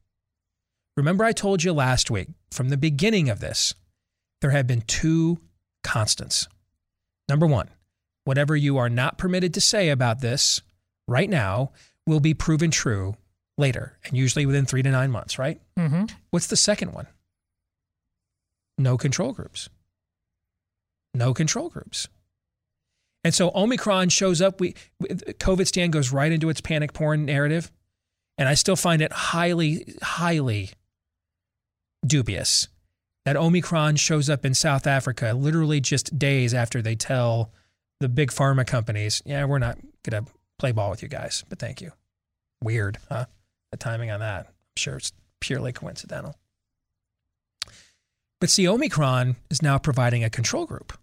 Remember, I told you last week from the beginning of this, there have been two constants. Number one, whatever you are not permitted to say about this right now will be proven true later, and usually within three to nine months, right? Mm-hmm. What's the second one? No control groups. No control groups. And so Omicron shows up. We COVID stand goes right into its panic porn narrative, and I still find it highly, highly dubious that Omicron shows up in South Africa literally just days after they tell the big pharma companies, "Yeah, we're not gonna play ball with you guys, but thank you." Weird, huh? The timing on that. I'm sure it's purely coincidental. But see, Omicron is now providing a control group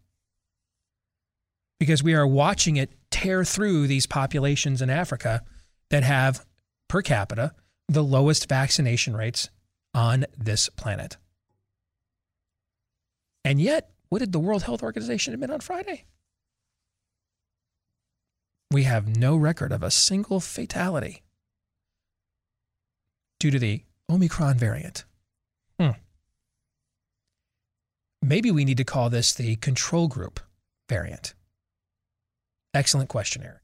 because we are watching it tear through these populations in Africa that have, per capita, the lowest vaccination rates on this planet. And yet, what did the World Health Organization admit on Friday? we have no record of a single fatality due to the Omicron variant. Hmm. Maybe we need to call this the control group variant. Excellent question, Eric.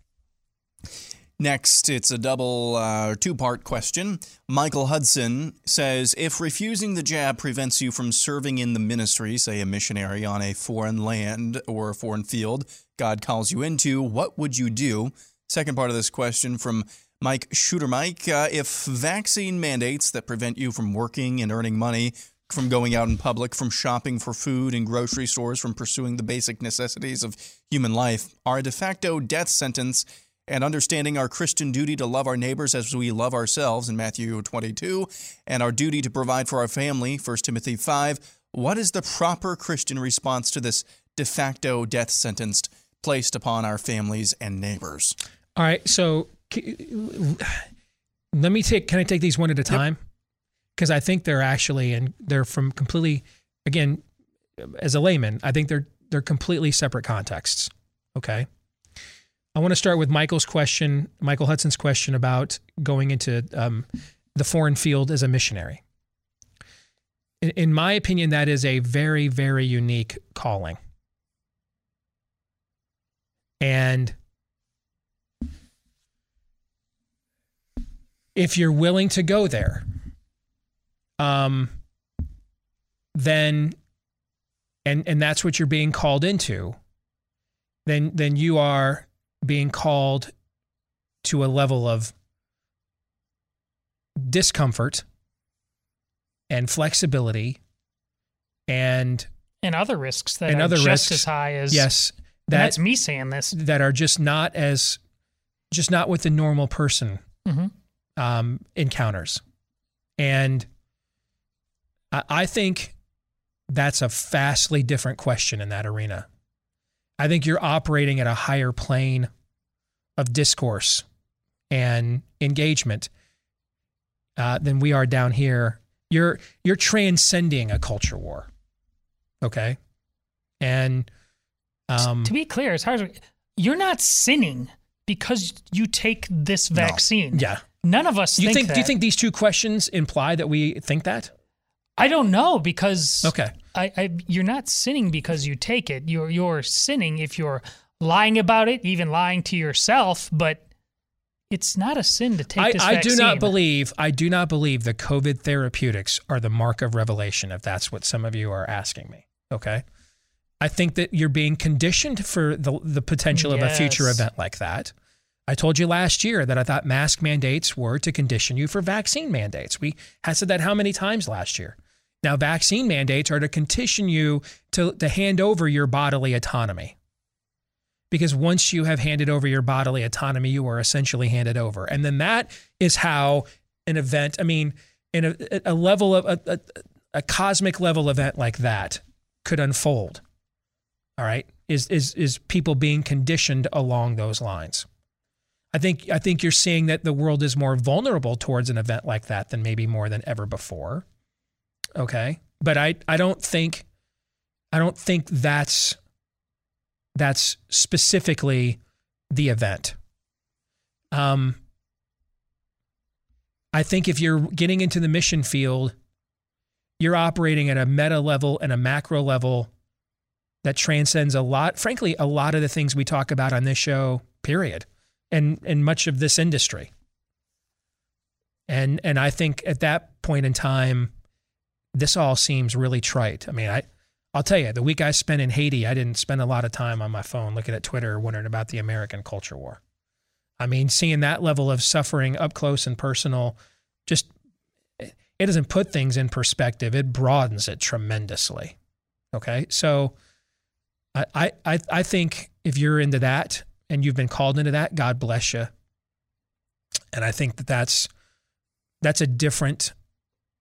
Next, it's a double uh, two part question. Michael Hudson says If refusing the jab prevents you from serving in the ministry, say a missionary on a foreign land or a foreign field God calls you into, what would you do? Second part of this question from Mike Shooter Mike uh, If vaccine mandates that prevent you from working and earning money, from going out in public, from shopping for food in grocery stores, from pursuing the basic necessities of human life, are a de facto death sentence and understanding our Christian duty to love our neighbors as we love ourselves in Matthew 22, and our duty to provide for our family, 1 Timothy 5, what is the proper Christian response to this de facto death sentence placed upon our families and neighbors? All right, so let me take. Can I take these one at a time? Because I think they're actually, and they're from completely. Again, as a layman, I think they're they're completely separate contexts. Okay. I want to start with Michael's question, Michael Hudson's question about going into um, the foreign field as a missionary. In, in my opinion, that is a very, very unique calling. And if you're willing to go there, um, then and and that's what you're being called into, then then you are being called to a level of discomfort and flexibility and and other risks that and are other just risks, as high as yes that that's me saying this. that are just not as just not what the normal person hmm um, encounters and I, I think that's a vastly different question in that arena I think you're operating at a higher plane of discourse and engagement uh, than we are down here. You're you're transcending a culture war, okay? And um, to be clear, as hard. as You're not sinning because you take this vaccine. yeah. None of us You think, think? that. Do you think these two questions imply that we think that? I don't know because Okay. I, I you're not sinning because you take it. You're you're sinning if you're lying about it, even lying to yourself. But it's not a sin to take I, this I vaccine. do not believe I do not believe the COVID therapeutics are the mark of revelation. If that's what some of you are asking me, okay. I think that you're being conditioned for the the potential of a future event like that. I told you last year that I thought mask mandates were to condition you for vaccine mandates. We had said that how many times last year? Now, vaccine mandates are to condition you to, to hand over your bodily autonomy. Because once you have handed over your bodily autonomy, you are essentially handed over. And then that is how an event, I mean, in a, a level of a, a, a cosmic level event like that could unfold. All right. Is, is, is people being conditioned along those lines. I think I think you're seeing that the world is more vulnerable towards an event like that than maybe more than ever before. Okay, but I I don't think I don't think that's that's specifically the event. Um, I think if you're getting into the mission field, you're operating at a meta level and a macro level that transcends a lot, frankly, a lot of the things we talk about on this show, period, and and much of this industry. And and I think at that point in time, this all seems really trite. I mean, I I'll tell you, the week I spent in Haiti, I didn't spend a lot of time on my phone looking at Twitter, wondering about the American culture war. I mean, seeing that level of suffering up close and personal, just it doesn't put things in perspective. It broadens it tremendously. Okay, so I I I think if you're into that and you've been called into that, God bless you. And I think that that's that's a different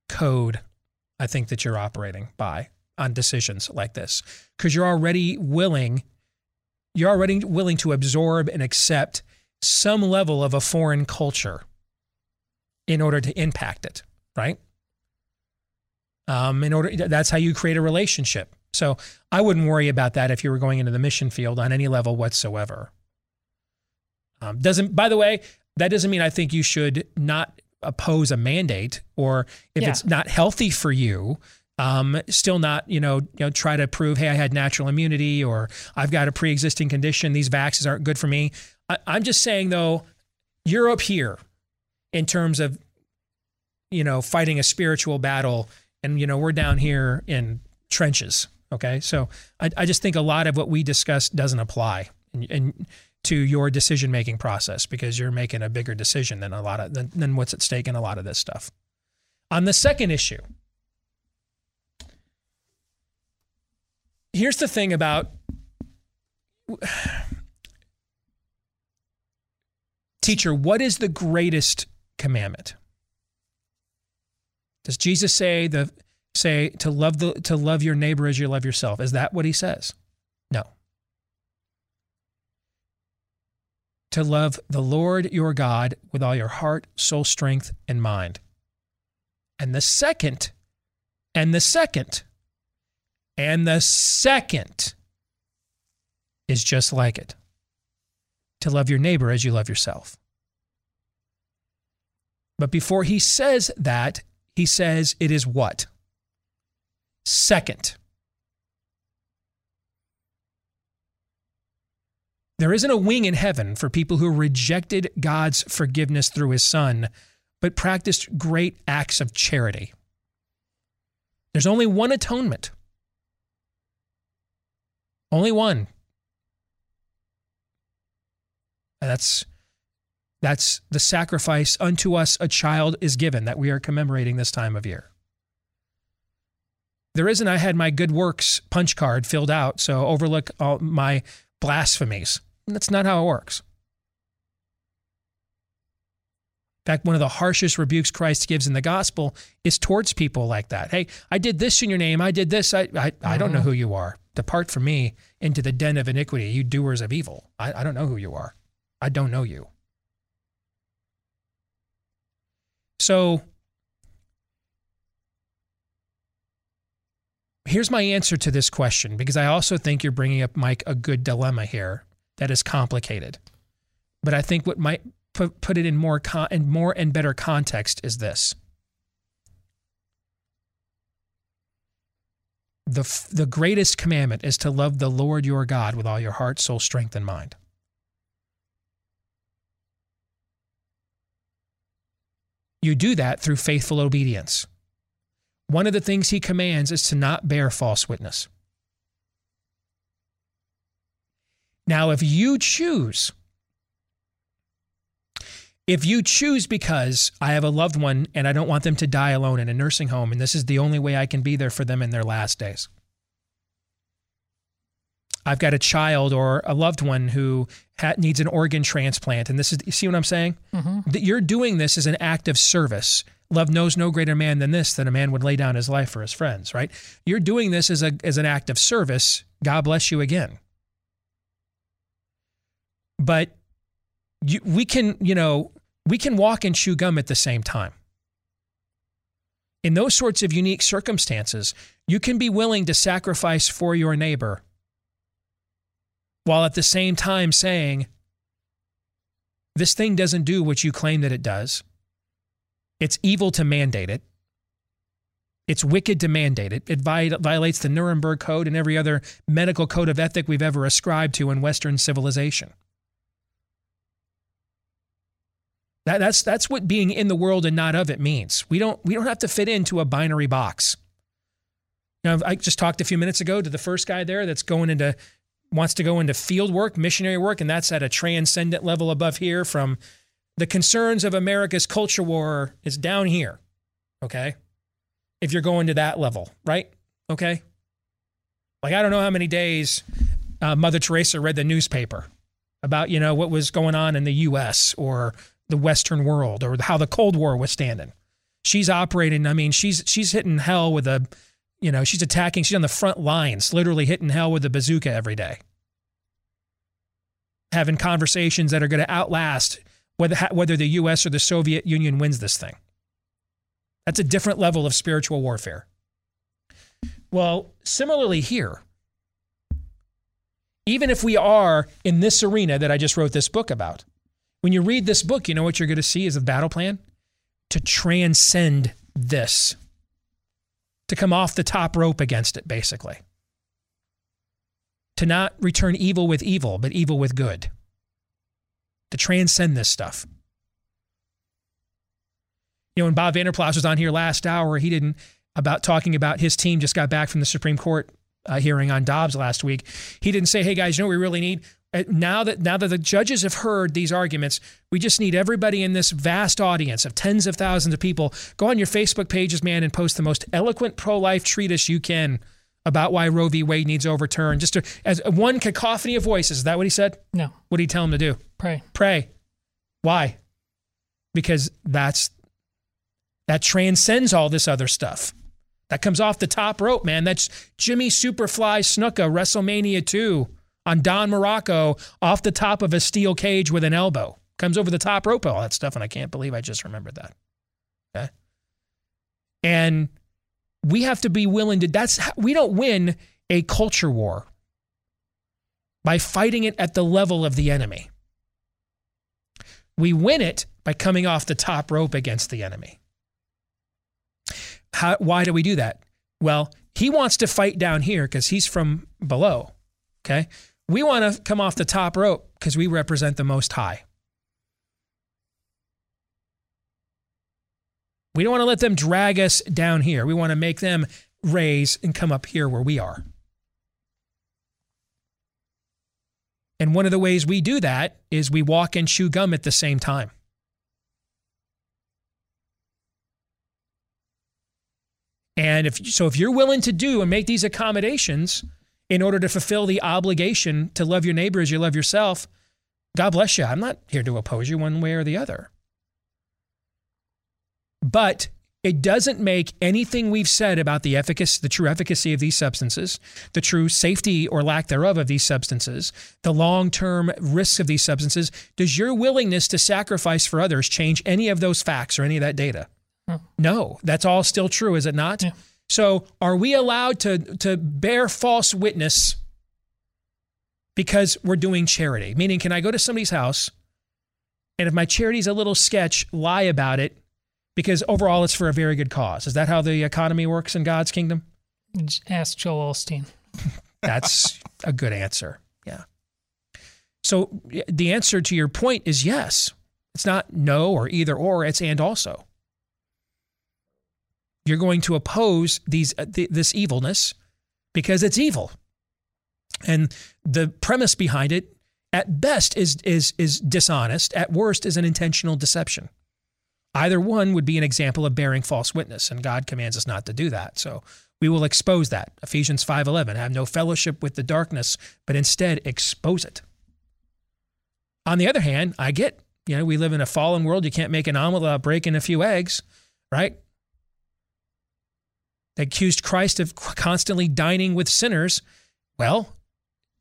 code. I think that you're operating by on decisions like this. Because you're already willing you're already willing to absorb and accept some level of a foreign culture in order to impact it right? Um, in order that's how you create a relationship. So i wouldn't worry about that if you were going into the mission field on any level whatsoever. Um, doesn't, by the way, that doesn't mean I think you should not oppose a mandate or if Yeah. it's not healthy for you. Um, still not, you know, you know, try to prove, hey, I had natural immunity or I've got a pre-existing condition. These vaccines aren't good for me. I, I'm just saying, though, you're up here in terms of, you know, fighting a spiritual battle, and you know, we're down here in trenches. Okay, so I, I just think a lot of what we discussed doesn't apply and, and to your decision making process because you're making a bigger decision than a lot of than, than what's at stake in a lot of this stuff. On the second issue, here's the thing about teacher, what is the greatest commandment? Does Jesus say the say to love the to love your neighbor as you love yourself? Is that what he says? No. To love the Lord your God with all your heart, soul, strength, and mind. And the second, and the second, and the second is just like it. To love your neighbor as you love yourself. But before he says that, he says it is what? Second. There isn't a wing in heaven for people who rejected God's forgiveness through his son, but practiced great acts of charity. There's only one atonement. Only one. That's that's the sacrifice unto us a child is given that we are commemorating this time of year. There isn't I had my good works punch card filled out, so overlook all my blasphemies. That's not how it works. In fact, one of the harshest rebukes Christ gives in the gospel is towards people like that. Hey, I did this in your name. I did this. I, I, I don't know mm-hmm. who you are. Depart from me into the den of iniquity, you doers of evil. I, I don't know who you are. I don't know you. So here's my answer to this question because I also think you're bringing up, Mike, a good dilemma here that is complicated. But I think what might put, put it in more con- and more and better context is this. The, f- the greatest commandment is to love the Lord your God with all your heart, soul, strength, and mind. You do that through faithful obedience. One of the things he commands is to not bear false witness. Now, if you choose, if you choose because I have a loved one and I don't want them to die alone in a nursing home, and this is the only way I can be there for them in their last days. I've got a child or a loved one who ha- needs an organ transplant, and this is you see what I'm saying? Mm-hmm. That you're doing this as an act of service. Love knows no greater man than this, that a man would lay down his life for his friends, right? You're doing this as a as an act of service. God bless you again. But you, we can, you know, we can walk and chew gum at the same time. In those sorts of unique circumstances, you can be willing to sacrifice for your neighbor while at the same time saying, this thing doesn't do what you claim that it does. It's evil to mandate it. It's wicked to mandate it. It violates the Nuremberg Code and every other medical code of ethic we've ever ascribed to in Western civilization. That, that's, that's what being in the world and not of it means. We don't, we don't have to fit into a binary box. Know, I just talked a few minutes ago to the first guy there that's going into wants to go into field work, missionary work, and that's at a transcendent level above here from the concerns of America's culture war is down here. Okay. If you're going to that level, right? Okay. Like, I don't know how many days uh, Mother Teresa read the newspaper about, you know, what was going on in the US or the Western world or how the Cold War was standing. She's operating, I mean, she's she's hitting hell with a you know, she's attacking, she's on the front lines, literally hitting hell with a bazooka every day. Having conversations that are going to outlast whether, whether the US or the Soviet Union wins this thing. That's a different level of spiritual warfare. Well, similarly here, even if we are in this arena that I just wrote this book about, When you read this book, you know what you're going to see is a battle plan to transcend this, to come off the top rope against it, basically. To not return evil with evil, but evil with good. To transcend this stuff. You know, when Bob Vander Plaats was on here last hour, he didn't about talking about his team just got back from the Supreme Court uh, hearing on Dobbs last week. He didn't say, "Hey guys, you know what we really need." Uh, now that now that the judges have heard these arguments, we just need everybody in this vast audience of tens of thousands of people go on your Facebook pages, man, and post the most eloquent pro-life treatise you can about why Roe v. Wade needs overturned. Just to, as one cacophony of voices. Is that what he said? No. What did he tell him to do? Pray. Pray. Why? Because that's that transcends all this other stuff. That comes off the top rope, man. That's Jimmy Superfly Snuka, WrestleMania 2 on Don Morocco off the top of a steel cage with an elbow. Comes over the top rope, all that stuff, and I can't believe I just remembered that. Okay. And we have to be willing to, that's, we don't win a culture war by fighting it at the level of the enemy. We win it by coming off the top rope against the enemy. How, why do we do that? Well, he wants to fight down here because he's from below. Okay. We want to come off the top rope because we represent the most high. We don't want to let them drag us down here. We want to make them raise and come up here where we are. And one of the ways we do that is we walk and chew gum at the same time. And if so, if you're willing to do and make these accommodations in order to fulfill the obligation to love your neighbor as you love yourself, God bless you. I'm not here to oppose you one way or the other. But it doesn't make anything we've said about the efficacy, the true efficacy of these substances, the true safety or lack thereof of these substances, the long term risks of these substances. Does your willingness to sacrifice for others change any of those facts or any of that data? Hmm. No, that's all still true, is it not? Yeah. So, are we allowed to to bear false witness because we're doing charity? Meaning, can I go to somebody's house and if my charity's a little sketch, lie about it because overall it's for a very good cause? Is that how the economy works in God's kingdom? Ask Joel Osteen. That's a good answer. Yeah. So the answer to your point is yes. It's not no or either or, it's and also you're going to oppose these uh, th- this evilness because it's evil. And the premise behind it at best is is is dishonest, at worst is an intentional deception. Either one would be an example of bearing false witness and God commands us not to do that. So we will expose that. Ephesians 5:11, have no fellowship with the darkness, but instead expose it. On the other hand, I get, you know, we live in a fallen world, you can't make an omelet without breaking a few eggs, right? They accused Christ of constantly dining with sinners. Well,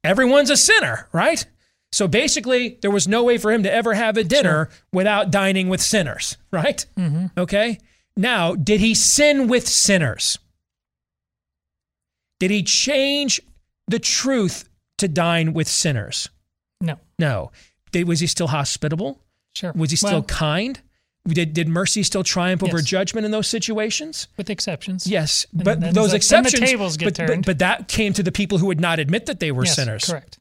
everyone's a sinner, right? So basically, there was no way for him to ever have a dinner without dining with sinners, right? Mm-hmm. Okay. Now, did he sin with sinners? Did he change the truth to dine with sinners? No. No. Did, was he still hospitable? Sure. Was he still Well- kind? Did, did mercy still triumph over judgment in those situations? With exceptions. Yes, And but those the exceptions. tables get but, but- turned. But, that came to the people who would not admit that they were Yes, sinners. Correct.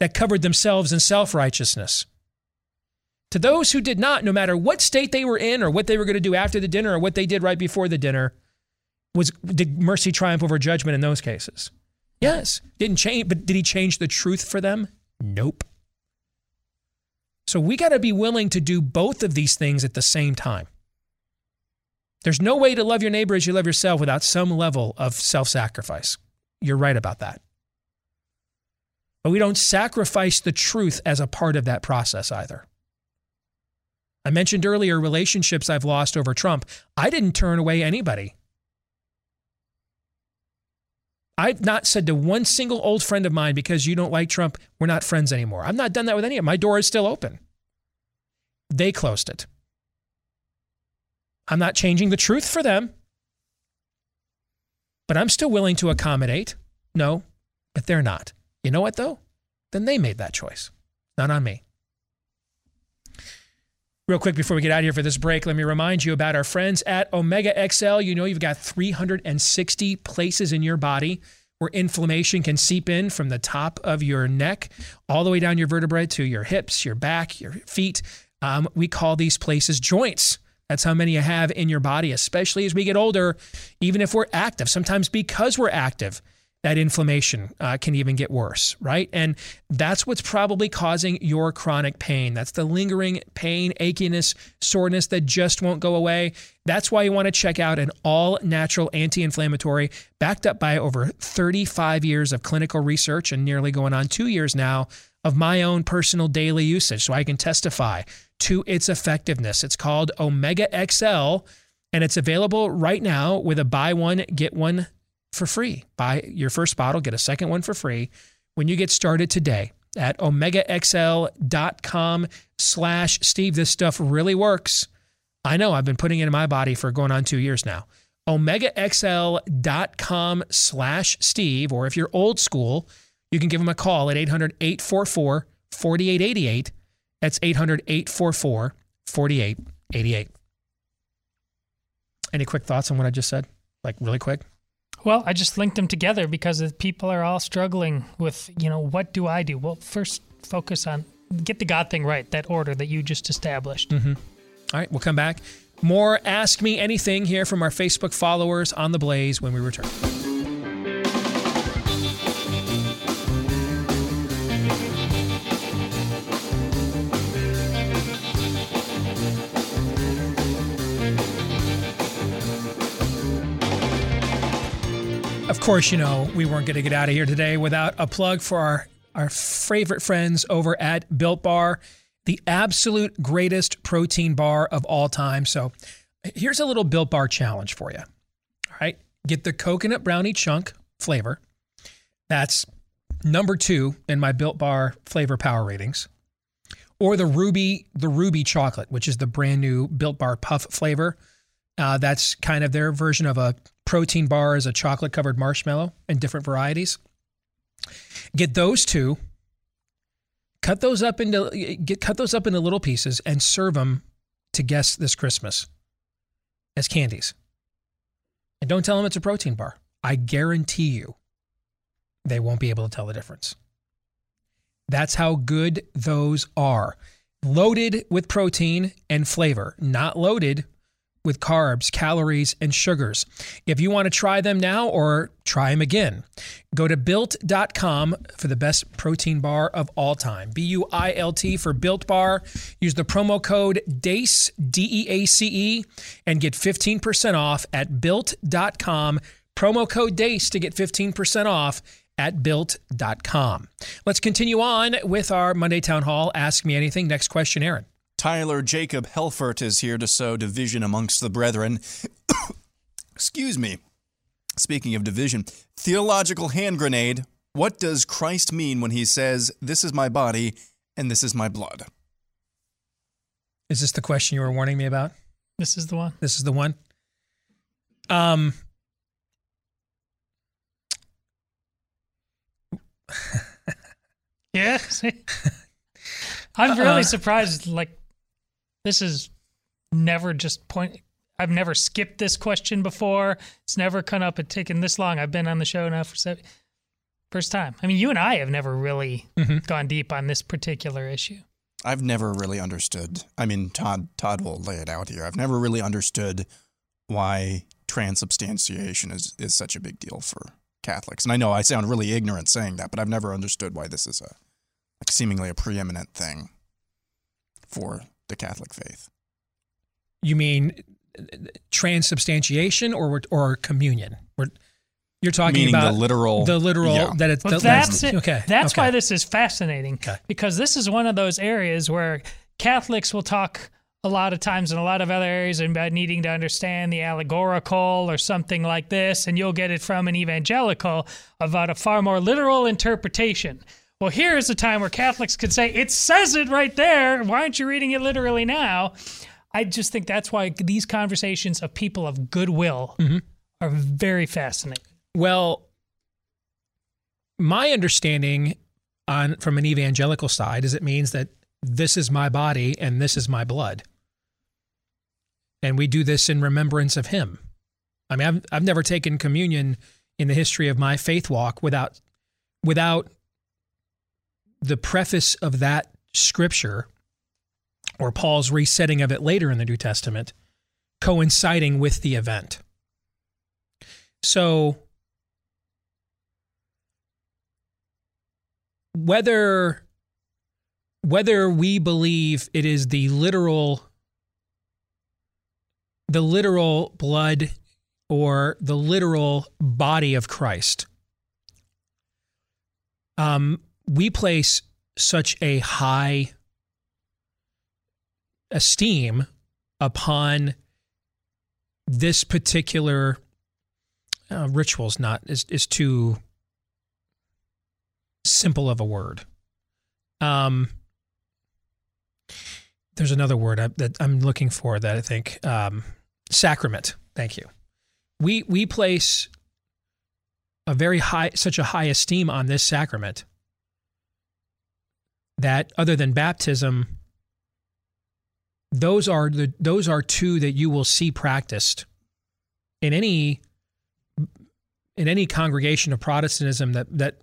That covered themselves in self righteousness. To those who did not, no matter what state they were in or what they were going to do after the dinner or what they did right before the dinner, was did mercy triumph over judgment in those cases? Yes, didn't change. But did he change the truth for them? Nope. So we got to be willing to do both of these things at the same time. There's no way to love your neighbor as you love yourself without some level of self sacrifice. You're right about that. But we don't sacrifice the truth as a part of that process either. I mentioned earlier relationships I've lost over Trump. I didn't turn away anybody. I've not said to one single old friend of mine, because you don't like Trump, we're not friends anymore. I've not done that with any of them. My door is still open. They closed it. I'm not changing the truth for them, but I'm still willing to accommodate. No, but they're not. You know what, though? Then they made that choice, not on me. Real quick before we get out of here for this break, let me remind you about our friends at Omega XL. You know, you've got 360 places in your body where inflammation can seep in from the top of your neck all the way down your vertebrae to your hips, your back, your feet. Um, we call these places joints. That's how many you have in your body, especially as we get older, even if we're active. Sometimes because we're active, that inflammation uh, can even get worse, right? And that's what's probably causing your chronic pain. That's the lingering pain, achiness, soreness that just won't go away. That's why you want to check out an all natural anti inflammatory backed up by over 35 years of clinical research and nearly going on two years now of my own personal daily usage. So I can testify to its effectiveness. It's called Omega XL and it's available right now with a buy one, get one for free. Buy your first bottle, get a second one for free when you get started today at omegaxl.com slash Steve. This stuff really works. I know I've been putting it in my body for going on two years now. omegaxl.com slash Steve, or if you're old school, you can give them a call at 800 844 4888. That's 800 844 4888. Any quick thoughts on what I just said? Like, really quick? Well, I just linked them together because people are all struggling with, you know, what do I do? Well, first focus on get the God thing right, that order that you just established. Mm-hmm. All right, we'll come back. More Ask Me Anything here from our Facebook followers on The Blaze when we return. Course, you know, we weren't going to get out of here today without a plug for our, our favorite friends over at Built Bar, the absolute greatest protein bar of all time. So here's a little Built Bar challenge for you. All right. Get the coconut brownie chunk flavor. That's number two in my Built Bar flavor power ratings. Or the ruby, the ruby chocolate, which is the brand new Built Bar puff flavor. Uh, that's kind of their version of a protein bar as a chocolate covered marshmallow in different varieties. Get those two, cut those up into get cut those up into little pieces and serve them to guests this Christmas as candies. And don't tell them it's a protein bar. I guarantee you they won't be able to tell the difference. That's how good those are. Loaded with protein and flavor, not loaded with carbs, calories, and sugars. If you want to try them now or try them again, go to built.com for the best protein bar of all time. B U I L T for Built Bar. Use the promo code DEACE, D E A C E, and get 15% off at built.com. Promo code DEACE to get 15% off at built.com. Let's continue on with our Monday Town Hall Ask Me Anything. Next question, Aaron. Tyler Jacob Helfert is here to sow division amongst the brethren. Excuse me. Speaking of division, theological hand grenade. What does Christ mean when he says, This is my body and this is my blood? Is this the question you were warning me about? This is the one. This is the one. Um, yeah. See? I'm really Uh, surprised. Like, this is never just point. I've never skipped this question before. It's never come up and taken this long. I've been on the show now for seven. First time. I mean, you and I have never really Mhm. gone deep on this particular issue. I've never really understood. I mean, Todd Todd will lay it out here. I've never really understood why transubstantiation is is such a big deal for Catholics. And I know I sound really ignorant saying that, but I've never understood why this is a like seemingly a preeminent thing for the Catholic faith. you mean transubstantiation or or communion? We're, you're talking Meaning the literal- the literal yeah. that it's Well, the, that's it. okay. That's okay. why this is fascinating because this is one of those areas where Catholics will talk a lot of times in a lot of other areas about needing to understand the allegorical or something like this, and you'll get it from an evangelical about a far more literal interpretation. Well, here is a time where Catholics could say, it says it right there. Why aren't you reading it literally now? I just think that's why these conversations of people of goodwill mm-hmm. are very fascinating. Well, my understanding on from an evangelical side is it means that this is my body and this is my blood. and we do this in remembrance of him. I mean, I've, I've never taken communion in the history of my faith walk without without the preface of that scripture or Paul's resetting of it later in the New Testament coinciding with the event. So whether whether we believe it is the literal the literal blood or the literal body of Christ um, we place such a high esteem upon this particular uh, rituals not is, is too simple of a word. Um, there's another word I, that i'm looking for that i think um, sacrament. Thank you. We we place a very high such a high esteem on this sacrament that other than baptism those are the those are two that you will see practiced in any in any congregation of Protestantism that that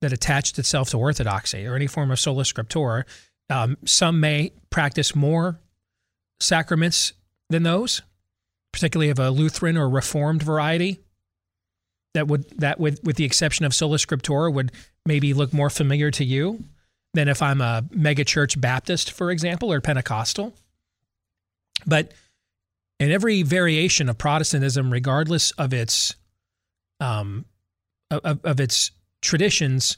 that attached itself to orthodoxy or any form of sola scriptura. Um, some may practice more sacraments than those, particularly of a Lutheran or Reformed variety. That would that would, with the exception of sola scriptura, would maybe look more familiar to you than if I'm a megachurch Baptist, for example, or Pentecostal. But in every variation of Protestantism, regardless of its um, of, of its traditions,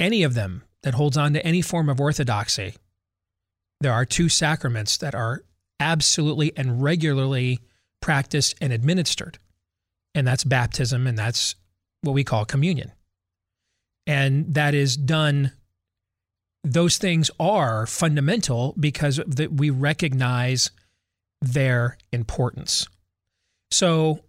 any of them that holds on to any form of orthodoxy, there are two sacraments that are absolutely and regularly practiced and administered, and that's baptism, and that's what we call communion, and that is done those things are fundamental because that we recognize their importance. So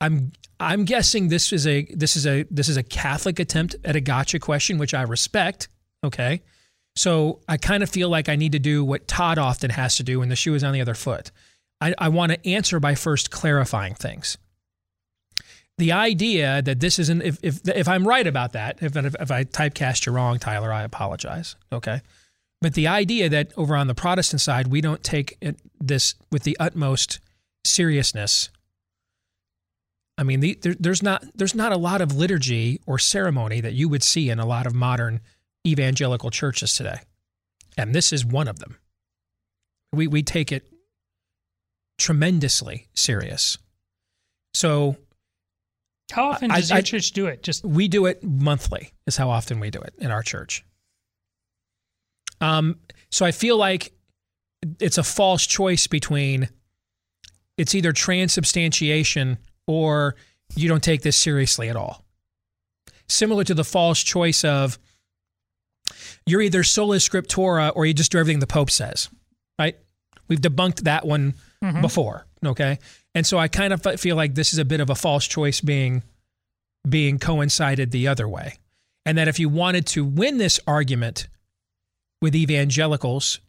I'm I'm guessing this is a this is a this is a Catholic attempt at a gotcha question, which I respect. Okay. So I kind of feel like I need to do what Todd often has to do when the shoe is on the other foot. I, I want to answer by first clarifying things the idea that this isn't if if if I'm right about that, if if I typecast you wrong, Tyler, I apologize. Okay, but the idea that over on the Protestant side we don't take it, this with the utmost seriousness. I mean, the, there, there's not there's not a lot of liturgy or ceremony that you would see in a lot of modern evangelical churches today, and this is one of them. We we take it tremendously serious. So how often does I, your I, church do it? Just we do it monthly. Is how often we do it in our church. Um, so I feel like it's a false choice between it's either transubstantiation or you don't take this seriously at all. Similar to the false choice of you're either sola scriptura or you just do everything the Pope says, right? We've debunked that one mm-hmm. before, okay? And so I kind of feel like this is a bit of a false choice being being coincided the other way. And that if you wanted to win this argument with evangelicals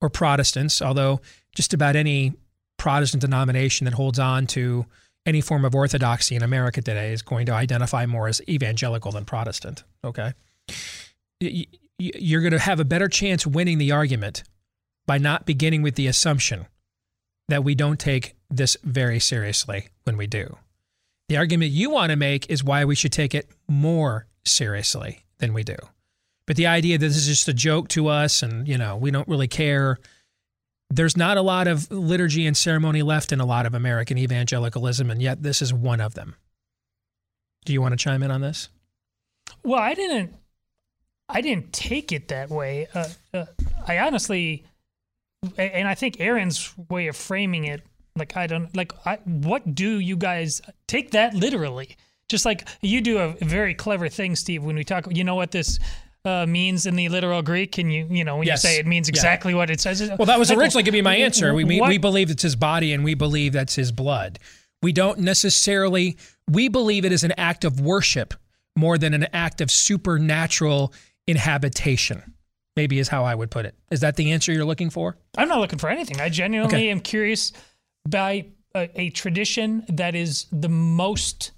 or Protestants, although just about any Protestant denomination that holds on to any form of orthodoxy in America today is going to identify more as evangelical than Protestant. Okay. You're going to have a better chance winning the argument by not beginning with the assumption that we don't take this very seriously when we do. The argument you want to make is why we should take it more seriously than we do. But the idea that this is just a joke to us and, you know, we don't really care. There's not a lot of liturgy and ceremony left in a lot of American evangelicalism, and yet this is one of them. Do you want to chime in on this? Well, I didn't. I didn't take it that way. Uh, uh, I honestly, and I think Aaron's way of framing it like I don't like I, what do you guys take that literally? Just like you do a very clever thing, Steve. When we talk, you know what this uh, means in the literal Greek? Can you, you know, when yes. you say it means exactly yeah. what it says? Well, that was originally going to be my answer. We, we, we believe it's his body and we believe that's his blood. We don't necessarily, we believe it is an act of worship more than an act of supernatural inhabitation. Maybe is how I would put it. Is that the answer you're looking for? I'm not looking for anything. I genuinely Okay. am curious by a, a tradition that is the most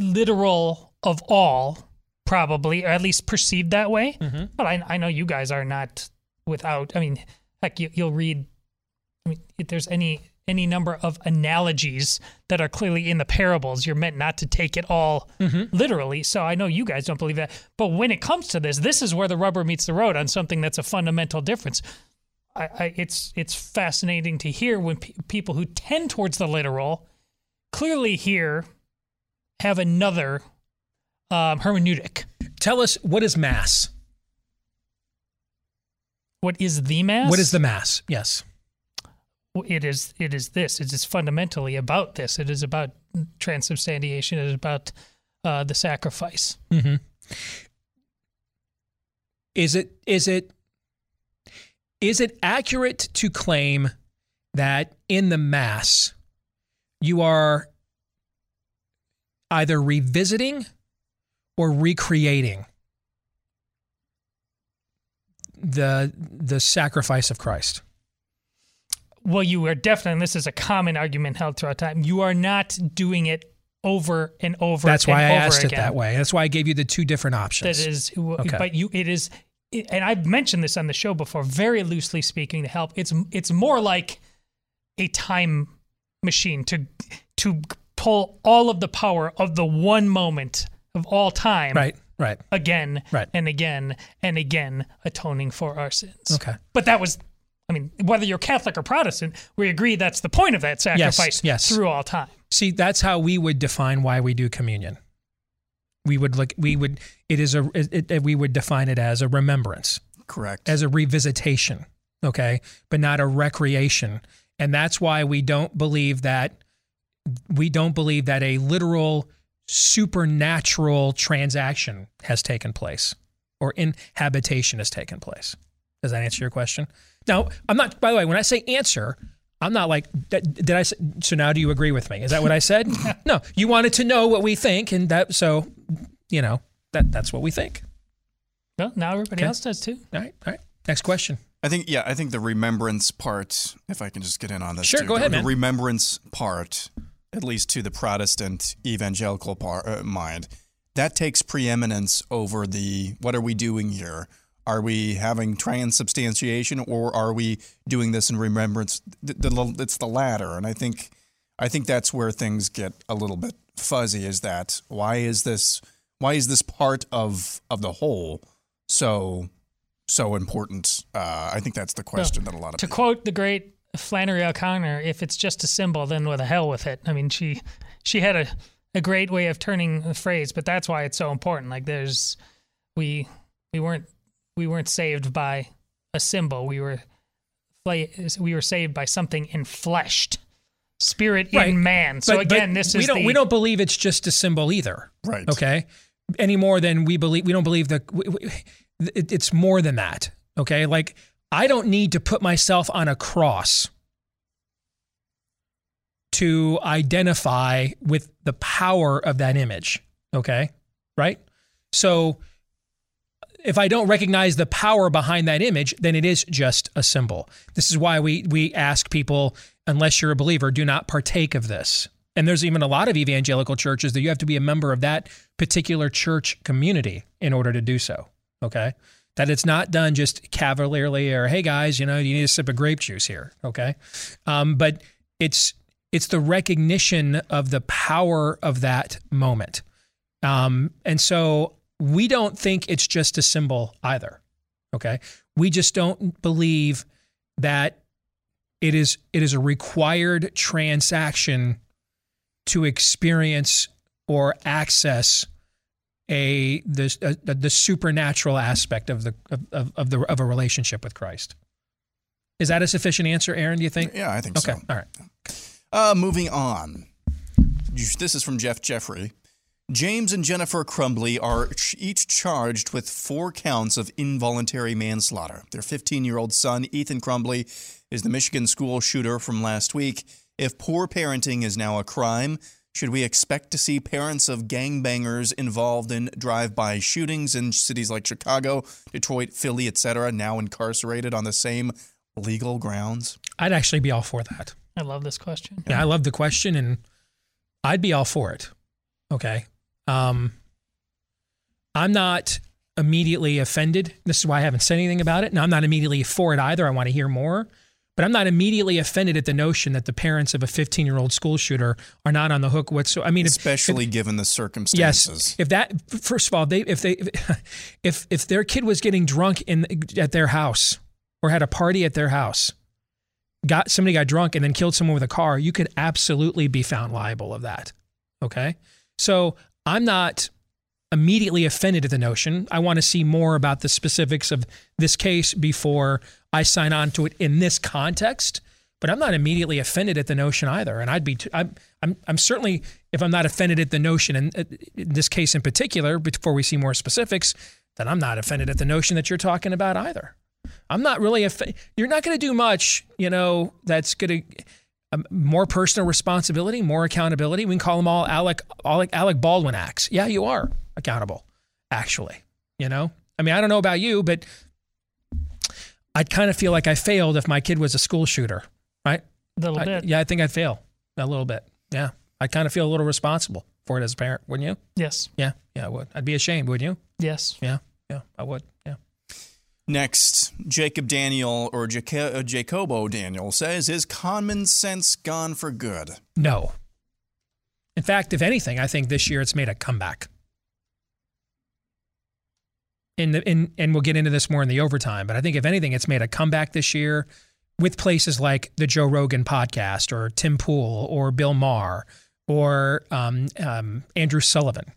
literal of all, probably, or at least perceived that way. Mm-hmm. But I, I know you guys are not without. I mean, heck, you, you'll read. I mean, if there's any any number of analogies that are clearly in the parables, you're meant not to take it all literally. So I know you guys don't believe that. But when it comes to this, this is where the rubber meets the road on something that's a fundamental difference. I, I, it's it's fascinating to hear when pe- people who tend towards the literal clearly here have another um, hermeneutic. Tell us what is mass? What is the mass? What is the mass? Yes. It is. It is this. It is fundamentally about this. It is about transubstantiation. It is about uh, the sacrifice. Mm-hmm. Is it is it is it accurate to claim that in the mass you are either revisiting or recreating the the sacrifice of Christ? Well, you are definitely. And this is a common argument held throughout time. You are not doing it over and over. That's why and I asked again. it that way. That's why I gave you the two different options. That is, Okay. but you it is, and I've mentioned this on the show before. Very loosely speaking, to help, it's it's more like a time machine to to pull all of the power of the one moment of all time, Right, right. Again, Right. and again and again, atoning for our sins. Okay. but that was. I mean, whether you're Catholic or Protestant, we agree that's the point of that sacrifice yes. through all time. See, that's how we would define why we do communion. We would look. We would. It is a. It, it- we would define it as a remembrance, Correct. as a revisitation. Okay, but not a recreation, and that's why we don't believe that. We don't believe that a literal supernatural transaction has taken place, or inhabitation has taken place. Does that answer your question? Now, I'm not. By the way, when I say answer, I'm not like. Did did I? say- So now, do you agree with me? Is that what I said? no. You wanted to know what we think, and that. So, you know, that that's what we think. Well, now everybody Okay. else does too. All right. All right. Next question. I think yeah, I think the remembrance part, if I can just get in on this. Sure, too, go ahead, the, man. The remembrance part, at least to the Protestant evangelical part, uh, mind, that takes preeminence over the what are we doing here? Are we having transubstantiation or are we doing this in remembrance? It's the latter, and I think I think that's where things get a little bit fuzzy. Is that why is this why is this part of of the whole so so important? Uh, I think that's the question that a lot of to people. quote the great Flannery O'Connor, if it's just a symbol, then with the hell with it. I mean, she she had a, a great way of turning the phrase, but that's why it's so important. Like there's we we weren't we weren't saved by a symbol. We were we were saved by something enfleshed, spirit Right. in man. So But- but again, this we is don't the, we don't believe it's just a symbol either. Right. Okay. Any more than we believe. We don't believe that we- we- it, it's more than that. Okay. Like I don't need to put myself on a cross to identify with the power of that image. Okay. Right. So if I don't recognize the power behind that image, then it is just a symbol. This is why we we ask people, unless you're a believer, do not partake of this. And there's even a lot of evangelical churches that you have to be a member of that particular church community in order to do so. Okay. That it's not done just cavalierly or, hey guys, you know, you need a sip of grape juice here. Okay. Um, but it's it's the recognition of the power of that moment. Um, and so we don't think it's just a symbol either. Okay. We just don't believe that it is it is a required transaction to experience or access a the a, the supernatural aspect of the of, of, the of a relationship with Christ. Is that a sufficient answer, Aaron? Do you think? Yeah, I think okay. so. Okay, all right. Uh, moving on. This is from Jeff Jeffrey. James and Jennifer Crumbley are each charged with four counts of involuntary manslaughter. Their 15 year old son, Ethan Crumbley, is the Michigan school shooter from last week. If poor parenting is now a crime, Should we expect to see parents of gangbangers involved in drive-by shootings in cities like Chicago, Detroit, Philly, etc., now incarcerated on the same legal grounds? I'd actually be all for that. I love this question. Yeah, I love the question, and I'd be all for it. Okay. Um, I'm not immediately offended. This is why I haven't said anything about it. Now, I'm not immediately for it either. I want to hear more. But I'm not immediately offended at the notion that the parents of a 15 year old school shooter are not on the hook whatsoever. I mean, if- especially if, given the circumstances. Yes, if that first of all, they if they if if their kid was getting drunk in at their house or had a party at their house, got somebody got drunk and then killed someone with a car, you could absolutely be found liable of that. Okay, so I'm not immediately offended at the notion. I want to see more about the specifics of this case before I sign on to it in this context. But I'm not immediately offended at the notion either, and I'd be. I'm. I'm. I'm certainly. If I'm not offended at the notion, and uh, in this case in particular, before we see more specifics, then I'm not offended at the notion that you're talking about either. I'm not really. Off- you're not going to do much, you know. That's going to um, more personal responsibility, more accountability. We can call them all Alec, Alec, Alec Baldwin acts. Yeah, you are accountable, actually. You know, I mean, I don't know about you, but I'd kind of feel like I failed if my kid was a school shooter, right? A little I- bit. yeah, I think I'd fail a little bit. Yeah, I kind of feel a little responsible for it as a parent, wouldn't you? Yes. Yeah, yeah, I would. I'd be ashamed, wouldn't you? Yes. Yeah, yeah, I would. Yeah. Next, Jacob Daniel or Jaca- uh, Jacobo Daniel says, "Is common sense gone for good?" No. In fact, if anything, I think this year it's made a comeback. In the in and we'll get into this more in the overtime, but I think if anything, it's made a comeback this year with places like the Joe Rogan podcast or Tim Pool or Bill Maher or um, um, Andrew Sullivan.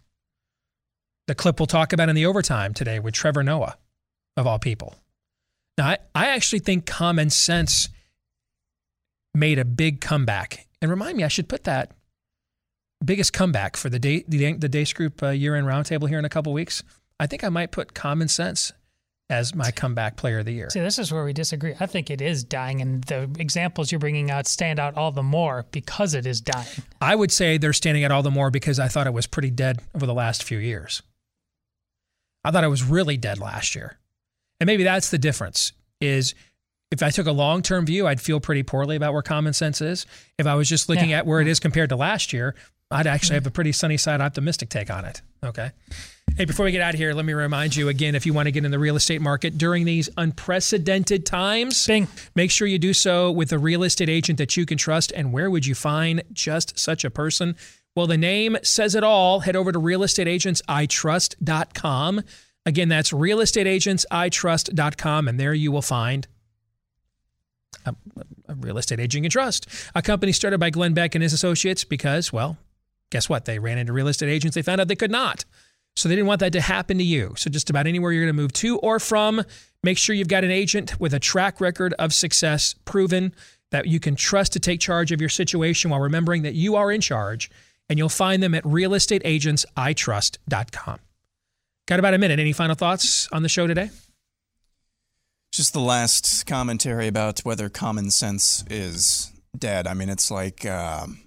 The clip we'll talk about in the overtime today with Trevor Noah, of all people. Now, I, I actually think common sense made a big comeback. And remind me, I should put that biggest comeback for the day the, the Deace Group uh, year end roundtable here in a couple weeks. I think I might put Common Sense as my comeback player of the year. See, this is where we disagree. I think it is dying, and the examples you're bringing out stand out all the more because it is dying. I would say they're standing out all the more because I thought it was pretty dead over the last few years. I thought it was really dead last year. And maybe that's the difference is if I took a long-term view, I'd feel pretty poorly about where common sense is. If I was just looking Yeah. at where it is compared to last year, I'd actually have a pretty sunny side optimistic take on it. Okay. Hey, before we get out of here, let me remind you again if you want to get in the real estate market during these unprecedented times, Bing. make sure you do so with a real estate agent that you can trust. And where would you find just such a person? Well, the name says it all. Head over to realestateagentsitrust.com. Again, that's realestateagentsitrust.com. And there you will find a, a real estate agent you can trust. A company started by Glenn Beck and his associates because, well, guess what? They ran into real estate agents. They found out they could not. So they didn't want that to happen to you. So just about anywhere you're going to move to or from, make sure you've got an agent with a track record of success proven that you can trust to take charge of your situation while remembering that you are in charge. And you'll find them at realestateagentsitrust.com. Got about a minute. Any final thoughts on the show today? Just the last commentary about whether common sense is dead. I mean, it's like um,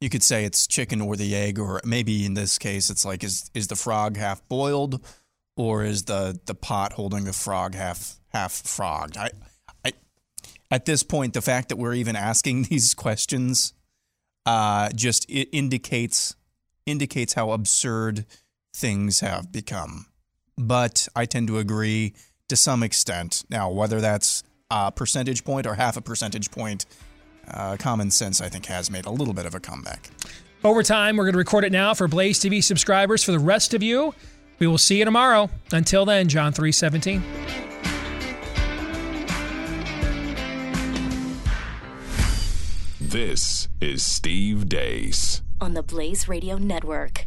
you could say it's chicken or the egg, or maybe in this case, it's like is is the frog half boiled, or is the the pot holding the frog half half frogged? I, I, at this point, the fact that we're even asking these questions, uh, just it indicates indicates how absurd things have become. But I tend to agree to some extent. Now, whether that's a percentage point or half a percentage point, uh, common sense, I think, has made a little bit of a comeback. Overtime, we're going to record it now for Blaze TV subscribers. For the rest of you, we will see you tomorrow. Until then, John 317. This is Steve Deace. on the Blaze Radio Network.